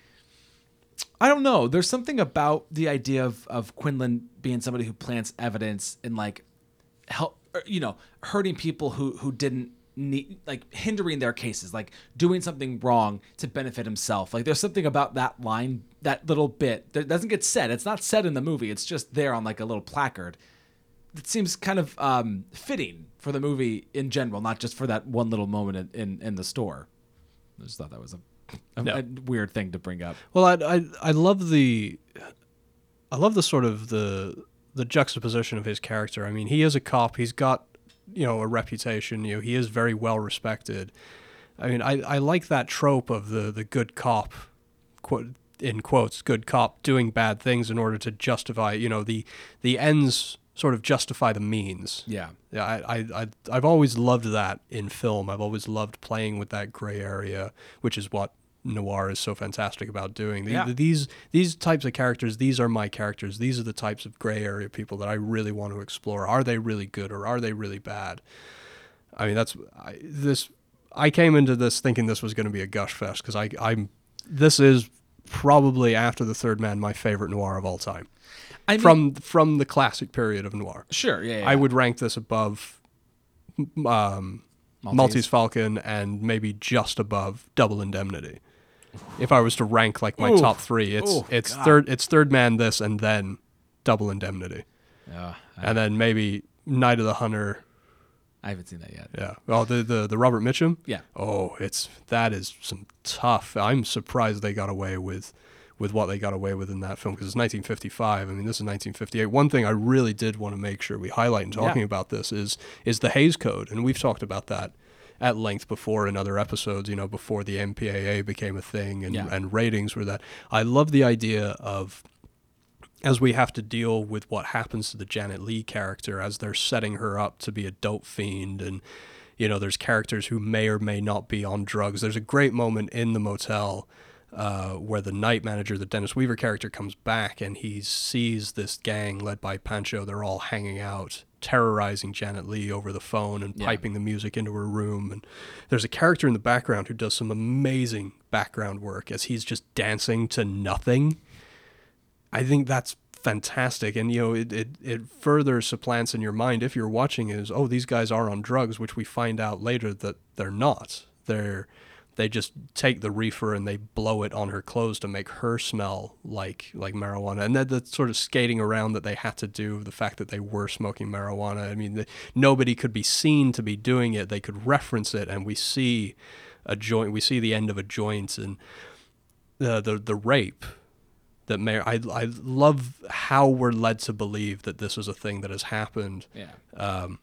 I don't know. There's something about the idea of of Quinlan being somebody who plants evidence and like help, you know, hurting people who who didn't need, like hindering their cases, like doing something wrong to benefit himself. Like there's something about that line, that little bit that doesn't get said. It's not said in the movie. It's just there on like a little placard. It seems kind of um, fitting for the movie in general, not just for that one little moment in, in, in the store. I just thought that was a, a, Yeah. a weird thing to bring up. Well, I, I I love the I love the sort of the the juxtaposition of his character. I mean, he is a cop. He's got you know a reputation. You know, he is very well respected. I mean, I, I like that trope of the the good cop, quote in quotes, good cop doing bad things in order to justify. You know, the the ends sort of justify the means. Yeah. Yeah, I, I, I, I've always loved that in film. I've always loved playing with that gray area, which is what noir is so fantastic about doing. The- Yeah. These these types of characters, these are my characters. These are the types of gray area people that I really want to explore. Are they really good or are they really bad? I mean, that's I, this. I came into this thinking this was going to be a gush fest because I, I'm. This is probably after the Third Man my favorite noir of all time. I mean, from from the classic period of noir. sure, yeah, yeah, I would rank this above um, Maltese. Maltese. Falcon and maybe just above Double Indemnity. If I was to rank like my Oof. top three, it's Oh, it's God. third it's Third Man this and then Double Indemnity, Yeah, I, and then maybe Night of the Hunter. I haven't seen that yet. Yeah. Oh, the the the Robert Mitchum. Yeah. Oh, it's that is some tough. I'm surprised they got away with with what they got away with in that film because it's 1955. I mean, this is 1958. One thing I really did want to make sure we highlight in talking Yeah. about this is is the Hays Code, and we've talked about that at length before in other episodes. You know, before the MPAA became a thing and Yeah. and ratings were that. I love the idea of as we have to deal with what happens to the Janet Leigh character as they're setting her up to be a dope fiend and you know there's characters who may or may not be on drugs there's a great moment in the motel uh, where the night manager the dennis weaver character comes back and he sees this gang led by pancho they're all hanging out terrorizing janet leigh over the phone and Yeah. piping the music into her room and there's a character in the background who does some amazing background work as he's just dancing to nothing I think that's fantastic. And, you know, it, it, it further supplants in your mind if you're watching is, oh, these guys are on drugs, which we find out later that they're not. They're, they just take the reefer and they blow it on her clothes to make her smell like like marijuana. And then the sort of skating around that they had to do, the fact that they were smoking marijuana. I mean, the, nobody could be seen to be doing it. They could reference it, and we see a joint. We see the end of a joint and the the, the rape that may I, I love how we're led to believe that this is a thing that has happened Yeah. Um,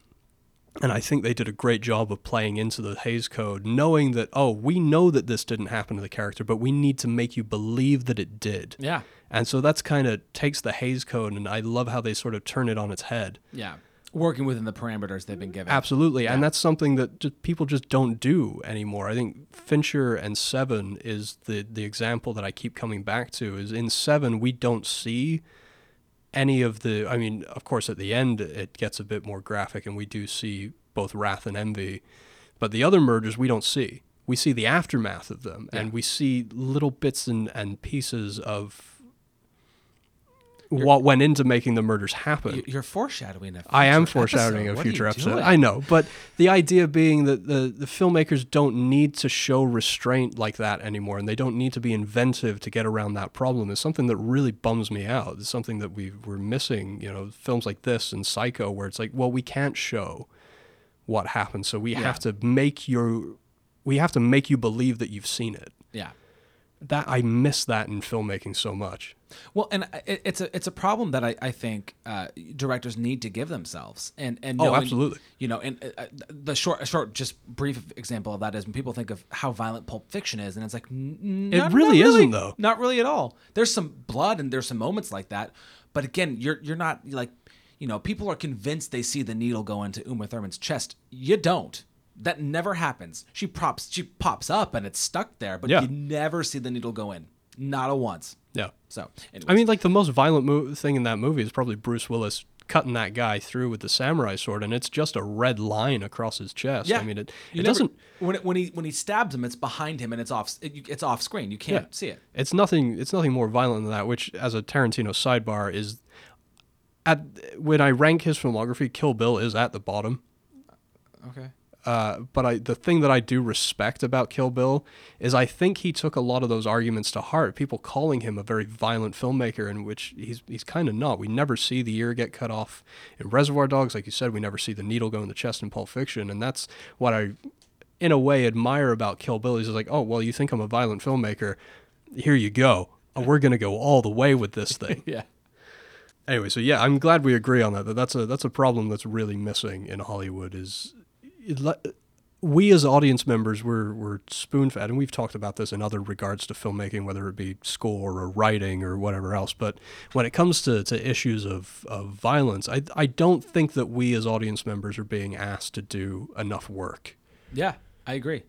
and I think they did a great job of playing into the Hays Code, knowing that oh, we know that this didn't happen to the character, but we need to make you believe that it did. Yeah. And so that's kind of takes the Hays Code, and I love how they sort of turn it on its head. Yeah. Working within the parameters they've been given. Absolutely, Yeah. and that's something that just, people just don't do anymore. I think Fincher and Seven is the the example that I keep coming back to. Is in Seven we don't see any of the. I mean, of course, at the end it gets a bit more graphic, and we do see both wrath and envy, but the other murders we don't see. We see the aftermath of them, and we see little bits and, and pieces of what went into making the murders happen. You- You're foreshadowing a I am foreshadowing episode. a future episode. doing? I know, but the idea being that the, the filmmakers don't need to show restraint like that anymore, and they don't need to be inventive to get around that problem is something that really bums me out. It's something that we we're missing. You know, films like this and Psycho, where it's like, well, we can't show what happened, so we have to make your we have to make you believe that you've seen it. Yeah. That I miss that in filmmaking so much. Well, and it's a it's a problem that I, I think uh, directors need to give themselves, and and Oh, absolutely. You know, and uh, the short short just brief example of that is when people think of how violent Pulp Fiction is, and it's like It really isn't, though. Not really at all. There's some blood and there's some moments like that, but again, you're you're not like you know people are convinced they see the needle go into Uma Thurman's chest. You don't. That never happens. She props she pops up and it's stuck there, but Yeah. you never see the needle go in. Not a once. Yeah. So, anyways. I mean, like the most violent mo- thing in that movie is probably Bruce Willis cutting that guy through with the samurai sword, and it's just a red line across his chest. yeah. I mean, it, it never- doesn't. when it, when he when he stabs him, it's behind him and it's off it, it's off screen. You can't Yeah. see it. It's nothing. It's nothing more violent than that. Which, as a Tarantino sidebar, is at when I rank his filmography, Kill Bill is at the bottom. Okay. Uh, but I, the thing that I do respect about Kill Bill is I think he took a lot of those arguments to heart. People calling him a very violent filmmaker, in which he's he's kind of not. We never see the ear get cut off in Reservoir Dogs, like you said. We never see the needle go in the chest in Pulp Fiction, and that's what I, in a way, admire about Kill Bill. He's like, oh well, you think I'm a violent filmmaker? Here you go. We're gonna go all the way with this thing. Yeah. anyway, so yeah, I'm glad we agree on that. That that's a that's a problem that's really missing in Hollywood. Is we as audience members we're we're spoon fed, and we've talked about this in other regards to filmmaking, whether it be score or writing or whatever else. But when it comes to, to issues of, of violence, I I don't think that we as audience members are being asked to do enough work. Yeah, I agree.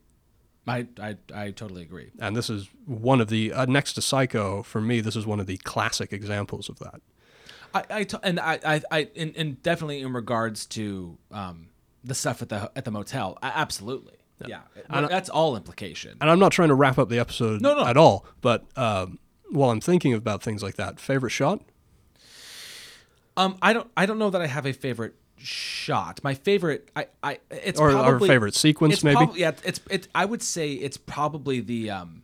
I I, I totally agree. And this is one of the uh, next to Psycho for me. This is one of the classic examples of that. I, I t- and I, I, I and, and definitely in regards to um, the stuff at the at the motel, I, absolutely, yeah, I- that's all implication. And I'm not trying to wrap up the episode No, no. at all, but um, while I'm thinking about things like that, favorite shot? Um, I don't, I don't know that I have a favorite shot. My favorite, I, I, it's Or- or probably favorite sequence, it's maybe? prob- yeah, it's it. I would say it's probably the um,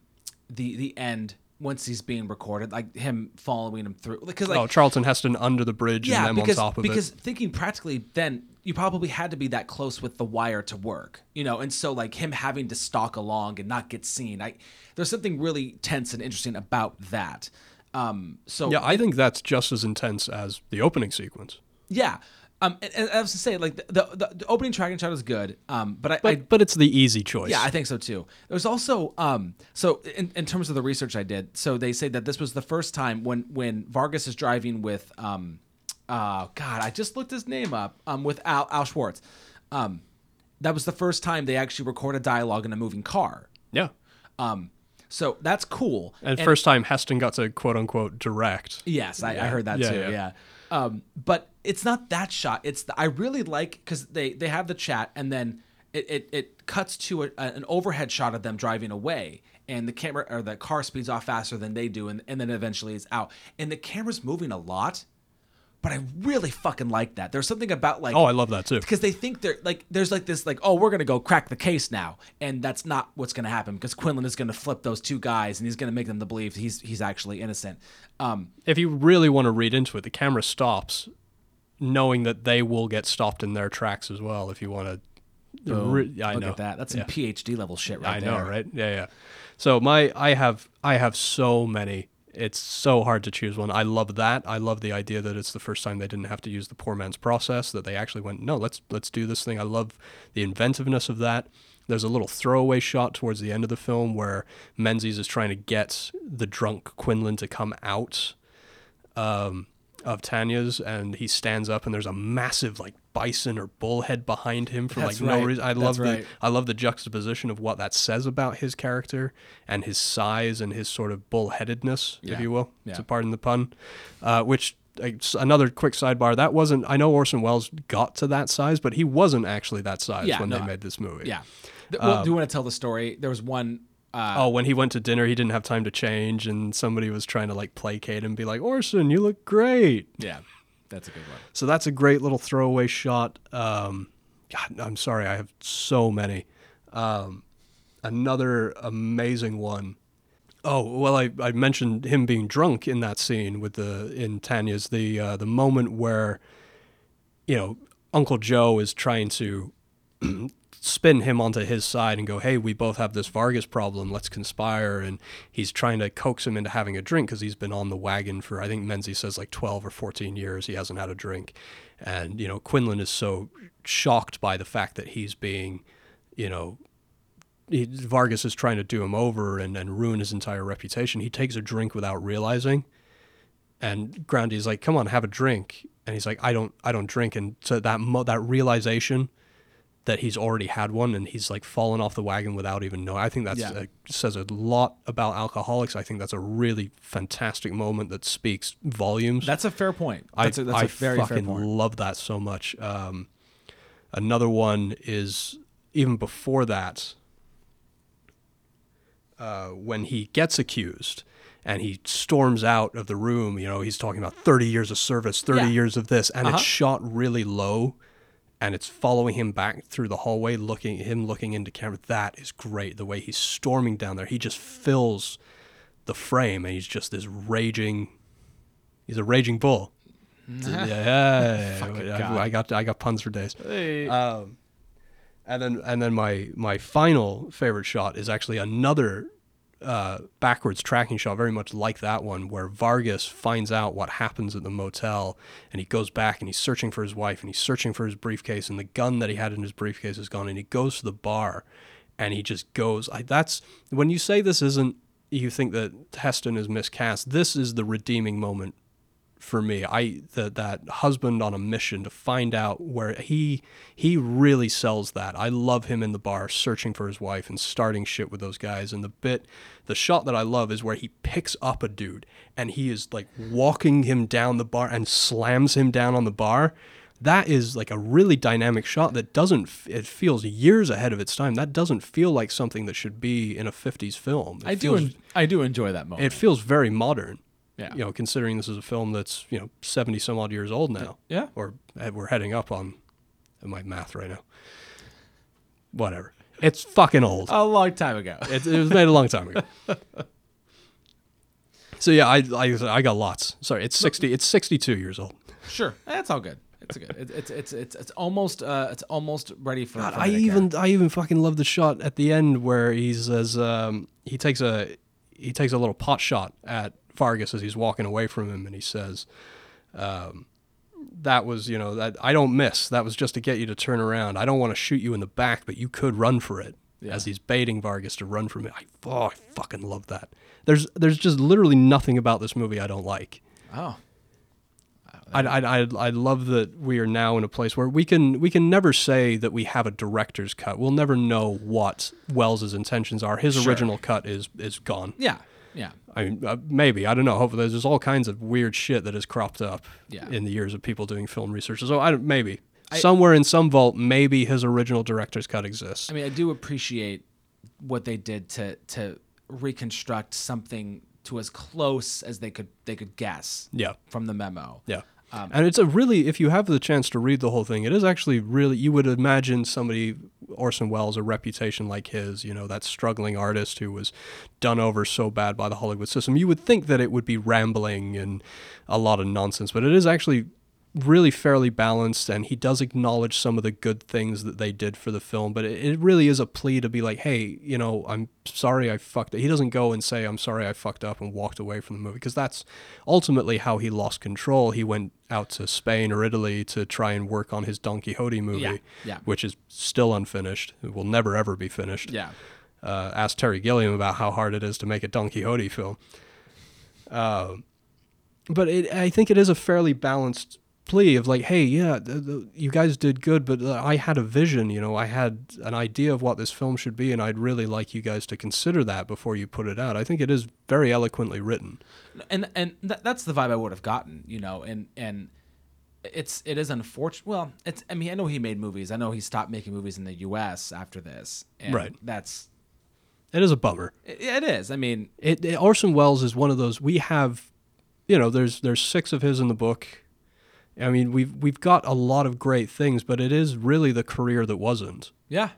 the the end once he's being recorded, like him following him through, because like oh, Charlton Heston under the bridge yeah, and them because on top of it. because it. thinking practically, then you probably had to be that close with the wire to work, you know, and so like him having to stalk along and not get seen. I there's something really tense and interesting about that. Um, so Yeah, I think that's just as intense as the opening sequence. yeah. Um, and, and I was to say like the, the the opening track and shot is good. Um, but I, But I but it's the easy choice. Yeah, I think so too. There's also um so in, in terms of the research I did, so they say that this was the first time when when Vargas is driving with um uh God, I just looked his name up um with Al Al Schwartz. Um that was the first time they actually recorded a dialogue in a moving car. yeah. Um so that's cool. And, first time Heston got to quote unquote direct. Yes, I, I heard that Yeah, too. yeah. Yeah. Um, but it's not that shot. It's the, I really like because they they have the chat and then it it, it cuts to a, an overhead shot of them driving away and the camera or the car speeds off faster than they do and, and then eventually it's out and the camera's moving a lot. But I really fucking like that. There's something about like Oh, I love that too. because they think they're like there's like this like oh we're gonna go crack the case now and that's not what's gonna happen because Quinlan is gonna flip those two guys and he's gonna make them to believe he's he's actually innocent. Um, If you really want to read into it, the camera stops knowing that they will get stopped in their tracks as well if you want to Boom. I Look know. at that. That's some Yeah. PhD level shit right I there. know, right? Yeah, yeah. So my I have I have so many. It's so hard to choose one. I love that. I love the idea that it's the first time they didn't have to use the poor man's process. That they actually went, no, let's let's do this thing. I love the inventiveness of that. There's a little throwaway shot towards the end of the film where Menzies is trying to get the drunk Quinlan to come out um, of Tanya's, and he stands up, and there's a massive like bison or bullhead behind him for That's like no right. reason. I That's love the right. I love the juxtaposition of what that says about his character and his size and his sort of bullheadedness, Yeah. if you will, Yeah. to pardon the pun. Uh, which another quick sidebar that wasn't. I know Orson Welles got to that size, but he wasn't actually that size Yeah, when no, they made this movie. Yeah. Th- well, do you want to tell the story? There was one. Uh, Oh, when he went to dinner, he didn't have time to change, and somebody was trying to like placate him, and be like, "Orson, you look great." yeah, that's a good one. So that's a great little throwaway shot. Um, God, I'm sorry, I have so many. Um, another amazing one. Oh well, I, I mentioned him being drunk in that scene with the in Tanya's the uh, the moment where, you know, Uncle Joe is trying to spin him onto his side and go, hey, we both have this Vargas problem. Let's conspire. And he's trying to coax him into having a drink because he's been on the wagon for, I think Menzies says like 12 or 14 years. He hasn't had a drink. And, you know, Quinlan is so shocked by the fact that he's being, you know, he, Vargas is trying to do him over and, and ruin his entire reputation. He takes a drink without realizing. And Grundy's like, "Come on, have a drink." And he's like, "I don't, I don't drink." And so that mo- that realization that he's already had one and he's like fallen off the wagon without even knowing. I think that Yeah. uh says a lot about alcoholics. I think that's a really fantastic moment that speaks volumes. That's a fair point. That's I, a, that's I a very fair fucking love that so much. Um, another one is even before that, uh, when he gets accused and he storms out of the room. You know, he's talking about 30 years of service, 30 Yeah. years of this, and Uh-huh. it's shot really low. And it's following him back through the hallway, looking him looking into camera. That is great. The way he's storming down there, he just fills the frame, and he's just this raging. He's a raging bull. yeah, yeah, yeah. I, I got I got puns for days. Hey. Um, and then and then my my final favorite shot is actually another uh, backwards tracking shot, very much like that one, where Vargas finds out what happens at the motel, and he goes back and he's searching for his wife, and he's searching for his briefcase, and the gun that he had in his briefcase is gone, and he goes to the bar, and he just goes. I, that's when you say this isn't. You think that Heston is miscast. This is the redeeming moment for me. I that that husband on a mission to find out where he he really sells that. I love him in the bar searching for his wife and starting shit with those guys. And the bit, the shot that I love is where he picks up a dude and he is like walking him down the bar and slams him down on the bar. That is like a really dynamic shot that doesn't. It feels years ahead of its time. That doesn't feel like something that should be in a '50s film. It I do. En- I do enjoy that moment. it feels very modern. Yeah. You know, considering this is a film that's you know seventy some odd years old now. Yeah. Or eh, we're heading up on my math right now. Whatever. It's fucking old. a long time ago. It, it was made a long time ago. So yeah, I, I I got lots. Sorry, it's sixty. It's sixty-two years old. sure, that's all good. It's good. It, it's it's it's it's almost uh it's almost ready for. God, for I even. I even fucking love the shot at the end where he says um, he takes a he takes a little pot shot at Vargas as he's walking away from him, and he says, um, "That was you know that I don't miss. That was just to get you to turn around. I don't want to shoot you in the back, but you could run for it." Yeah. As he's baiting Vargas to run from it, I, oh, I fucking love that. There's there's just literally nothing about this movie I don't like. Oh, I, I, I, I love that we are now in a place where we can we can never say that we have a director's cut. We'll never know what Welles's intentions are. His Sure. original cut is is gone. yeah. I mean, uh, maybe I don't know. Hopefully, there's all kinds of weird shit that has cropped up Yeah. in the years of people doing film research. So I don't, maybe I- somewhere in some vault, maybe his original director's cut exists. I mean, I do appreciate what they did to to reconstruct something to as close as they could they could guess yeah, from the memo. yeah. Um, and it's a really, if you have the chance to read the whole thing, it is actually really, you would imagine somebody, Orson Welles, a reputation like his, you know, that struggling artist who was done over so bad by the Hollywood system, you would think that it would be rambling and a lot of nonsense, but it is actually really fairly balanced and he does acknowledge some of the good things that they did for the film but it, it really is a plea to be like hey you know i'm sorry i fucked up. He doesn't go and say i'm sorry i fucked up and walked away from the movie because that's ultimately how he lost control. He went out to spain or italy to try and work on his don quixote movie Yeah, yeah. which is still unfinished. It will never ever be finished. Yeah, uh, ask Terry Gilliam about how hard it is to make a Don Quixote film. Um, but it, I think it is a fairly balanced plea of like, hey, yeah, you guys did good, but uh, I had a vision, you know, I had an idea of what this film should be, and I'd really like you guys to consider that before you put it out. I think it is very eloquently written. and and that, that's the vibe I would have gotten, you know, and and it's it is unfortunate. Well, it's I mean I know he made movies. I know he stopped making movies in the U.S. after this, and Right. That's It is a bummer. it, it is. I mean, It, it- Orson Welles is one of those we have, you know, there's there's six of his in the book. I mean, we've we've got a lot of great things, but it is really the career that wasn't. yeah,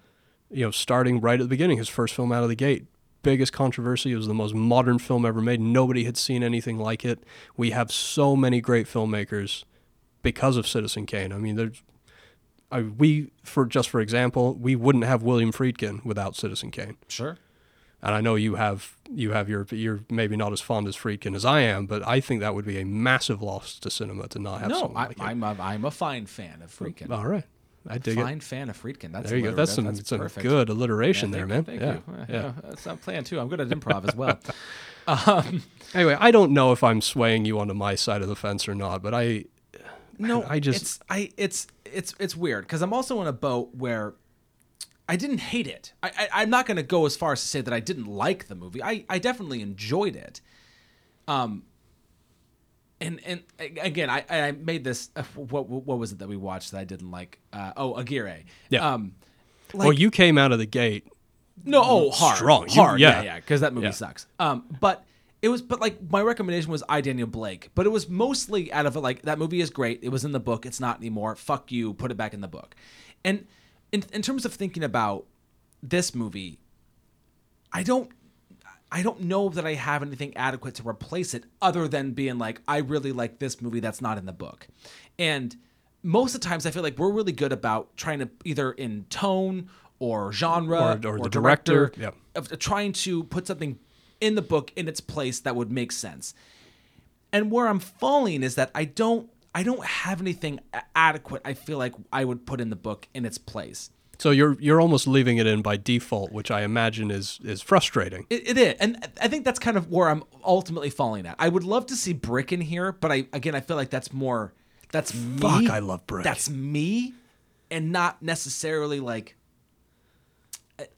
you know, starting right at the beginning, his first film out of the gate, biggest controversy. It was the most modern film ever made. Nobody had seen anything like it. We have so many great filmmakers because of Citizen Kane. I mean, there's, I, we for just for example, we wouldn't have William Friedkin without Citizen Kane. sure. And I know you have you have your you're maybe not as fond as Friedkin as I am, but I think that would be a massive loss to cinema to not have No, I, like I'm a, I'm a fine fan of Friedkin. All right, I dig it. fine fan of Friedkin. That's There you go. That's some, that's some good alliteration Yeah, there, man. you, yeah, thank you. yeah. Uh, That's not playing too. I'm good at improv as well. Um, Anyway, I don't know if I'm swaying you onto my side of the fence or not, but I no, I just- it's I it's it's it's weird because I'm also in a boat where I didn't hate it. I, I I'm not going to go as far as to say that I didn't like the movie. I I definitely enjoyed it. Um. And and again, I I made this. Uh, what what was it that we watched that I didn't like? Uh, oh, Aguirre. Yeah. Um. well, you came out of the gate. No, oh, hard, Strong. Hard, yeah, yeah. yeah, because that movie Yeah. sucks. Um, but it was, but like my recommendation was I Daniel Blake, but it was mostly out of like that movie is great. It was in the book. It's not anymore. Fuck you. Put it back in the book. And in in terms of thinking about this movie, I don't. I don't know that I have anything adequate to replace it other than being like, I really like this movie that's not in the book. And most of the times I feel like we're really good about trying to either in tone or genre Or- or the director, yep. of trying to put something in the book in its place that would make sense. And where I'm falling is that I don't I don't have anything adequate I feel like I would put in the book in its place. So you're you're almost leaving it in by default, which I imagine is is frustrating. It, it is, and I think that's kind of where I'm ultimately falling at. I would love to see Brick in here, but I again I feel like that's more that's Fuck, me. I love Brick. That's me, and not necessarily like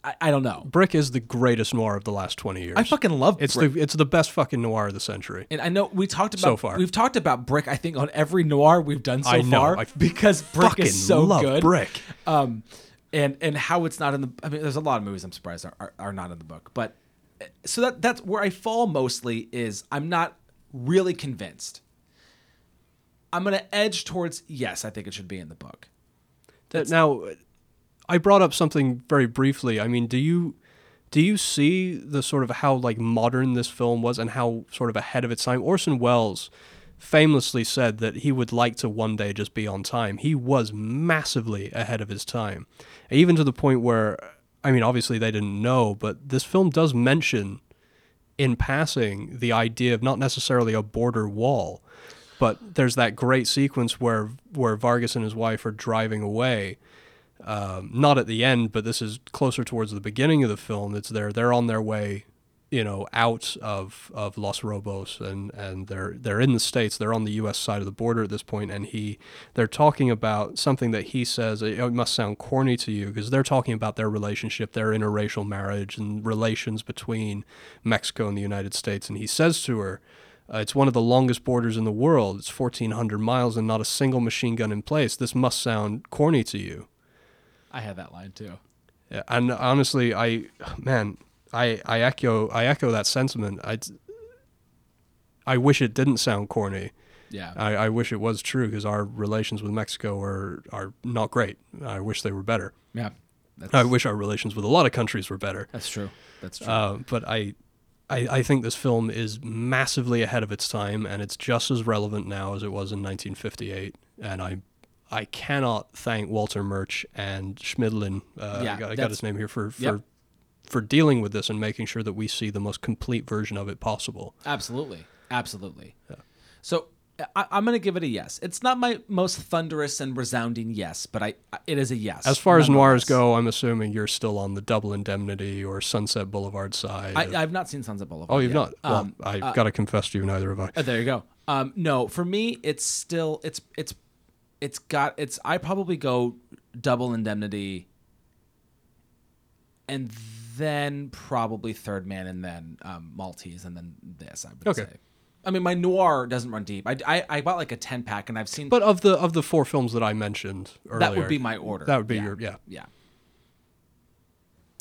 I, I, don't know. Brick is the greatest noir of the last twenty years. I fucking love it's Brick. the it's the best fucking noir of the century. And I know we talked about So far. we've talked about Brick. I think on every noir we've done so I know, far I because Brick is so love good. Brick. Um, and and how it's not in the. I mean, there's a lot of movies I'm surprised are, are, are not in the book, but uh, so that that's where I fall mostly is I'm not really convinced. I'm gonna edge towards yes, I think it should be in the book. That- now, I brought up something very briefly. I mean, do you do you see the sort of how like modern this film was and how sort of ahead of its time? Orson Welles famously said that he would like to one day just be on time. He was massively ahead of his time, even to the point where, I mean, obviously they didn't know, but this film does mention in passing the idea of not necessarily a border wall, but there's that great sequence where where Vargas and his wife are driving away. Um, not at the end, but this is closer towards the beginning of the film. It's there. They're on their way, you know, out of, of Los Robles, and, and they're they're in the states. They're on the U.S. side of the border at this point. point, and he they're talking about something that he says. It, it must sound corny to you because they're talking about their relationship, their interracial marriage, and relations between Mexico and the United States. And he says to her, uh, it's one of the longest borders in the world. It's 1,400 miles and not a single machine gun in place. This must sound corny to you. I had that line too. Yeah, and honestly, I man, I I echo I echo that sentiment. I I wish it didn't sound corny. Yeah, I, I wish it was true because our relations with Mexico are are not great. I wish they were better. yeah, I wish our relations with a lot of countries were better. that's true. That's true. Uh, but I, I, I think this film is massively ahead of its time, and it's just as relevant now as it was in 1958. And I, I cannot thank Walter Murch and Schmidlin. Uh, Yeah, I got, I got his name here for for, Yep. for dealing with this and making sure that we see the most complete version of it possible. Absolutely, absolutely. Yeah. So I, I'm going to give it a yes. It's not my most thunderous and resounding yes, but I it is a yes. As far as noirs go, I'm assuming you're still on the Double Indemnity or Sunset Boulevard side. I, I've not seen Sunset Boulevard. oh, you've yet. not? Well, Um, I've got to confess to you, neither have I. uh, there you go. Um, no, for me, it's still it's it's it's got it's. I probably go Double Indemnity, and then probably Third Man, and then um, Maltese, and then this. I would Okay. say. I mean, my noir doesn't run deep. I, I, I bought like a ten pack, and I've seen. But of the of the four films that I mentioned earlier, that would be my order. That would be Yeah. your yeah. Yeah.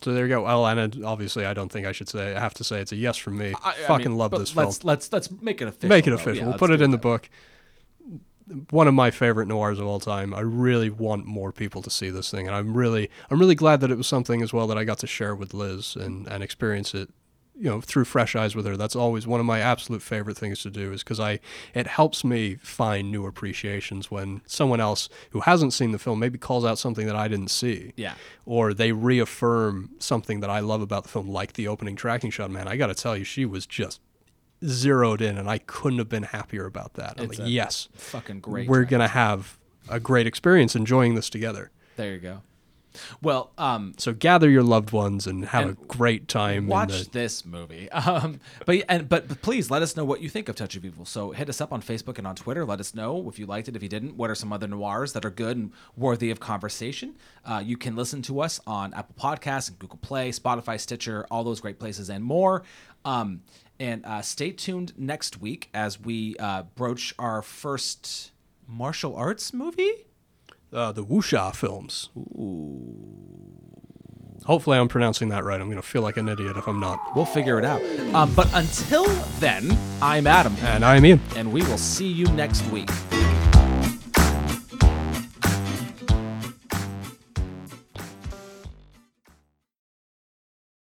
So there you go. Well, and obviously, I don't think I should say. I have to say it's a yes from me. I, I Fucking mean, love this film. let's, Let's let's make it official. Make it official. Yeah, we'll put it in the book. One of my favorite noirs of all time. I really want more people to see this thing, and I'm really, I'm really glad that it was something as well that I got to share with Liz and and experience it, you know, through fresh eyes with her. That's always one of my absolute favorite things to do, is because I, it helps me find new appreciations when someone else who hasn't seen the film maybe calls out something that I didn't see Yeah. or they reaffirm something that I love about the film, like the opening tracking shot. Man, I got to tell you, she was just zeroed in, and I couldn't have been happier about that. I'm It's like, yes, Fucking great. we're track. gonna have a great experience enjoying this together. There you go. Well, um, So gather your loved ones and have And a great time. watch the- this movie. Um, but and but, but please let us know what you think of Touch of Evil. So hit us up on Facebook and on Twitter. Let us know if you liked it, if you didn't. What are some other noirs that are good and worthy of conversation? Uh, you can listen to us on Apple Podcasts and Google Play, Spotify, Stitcher, all those great places and more. Um, and uh, stay tuned next week as we uh, broach our first martial arts movie. uh, the Wuxia films. Hopefully, I'm pronouncing that right. I'm going to feel like an idiot if I'm not. We'll figure it out. Um, but until then, I'm Adam, And I'm Ian. and we will see you next week.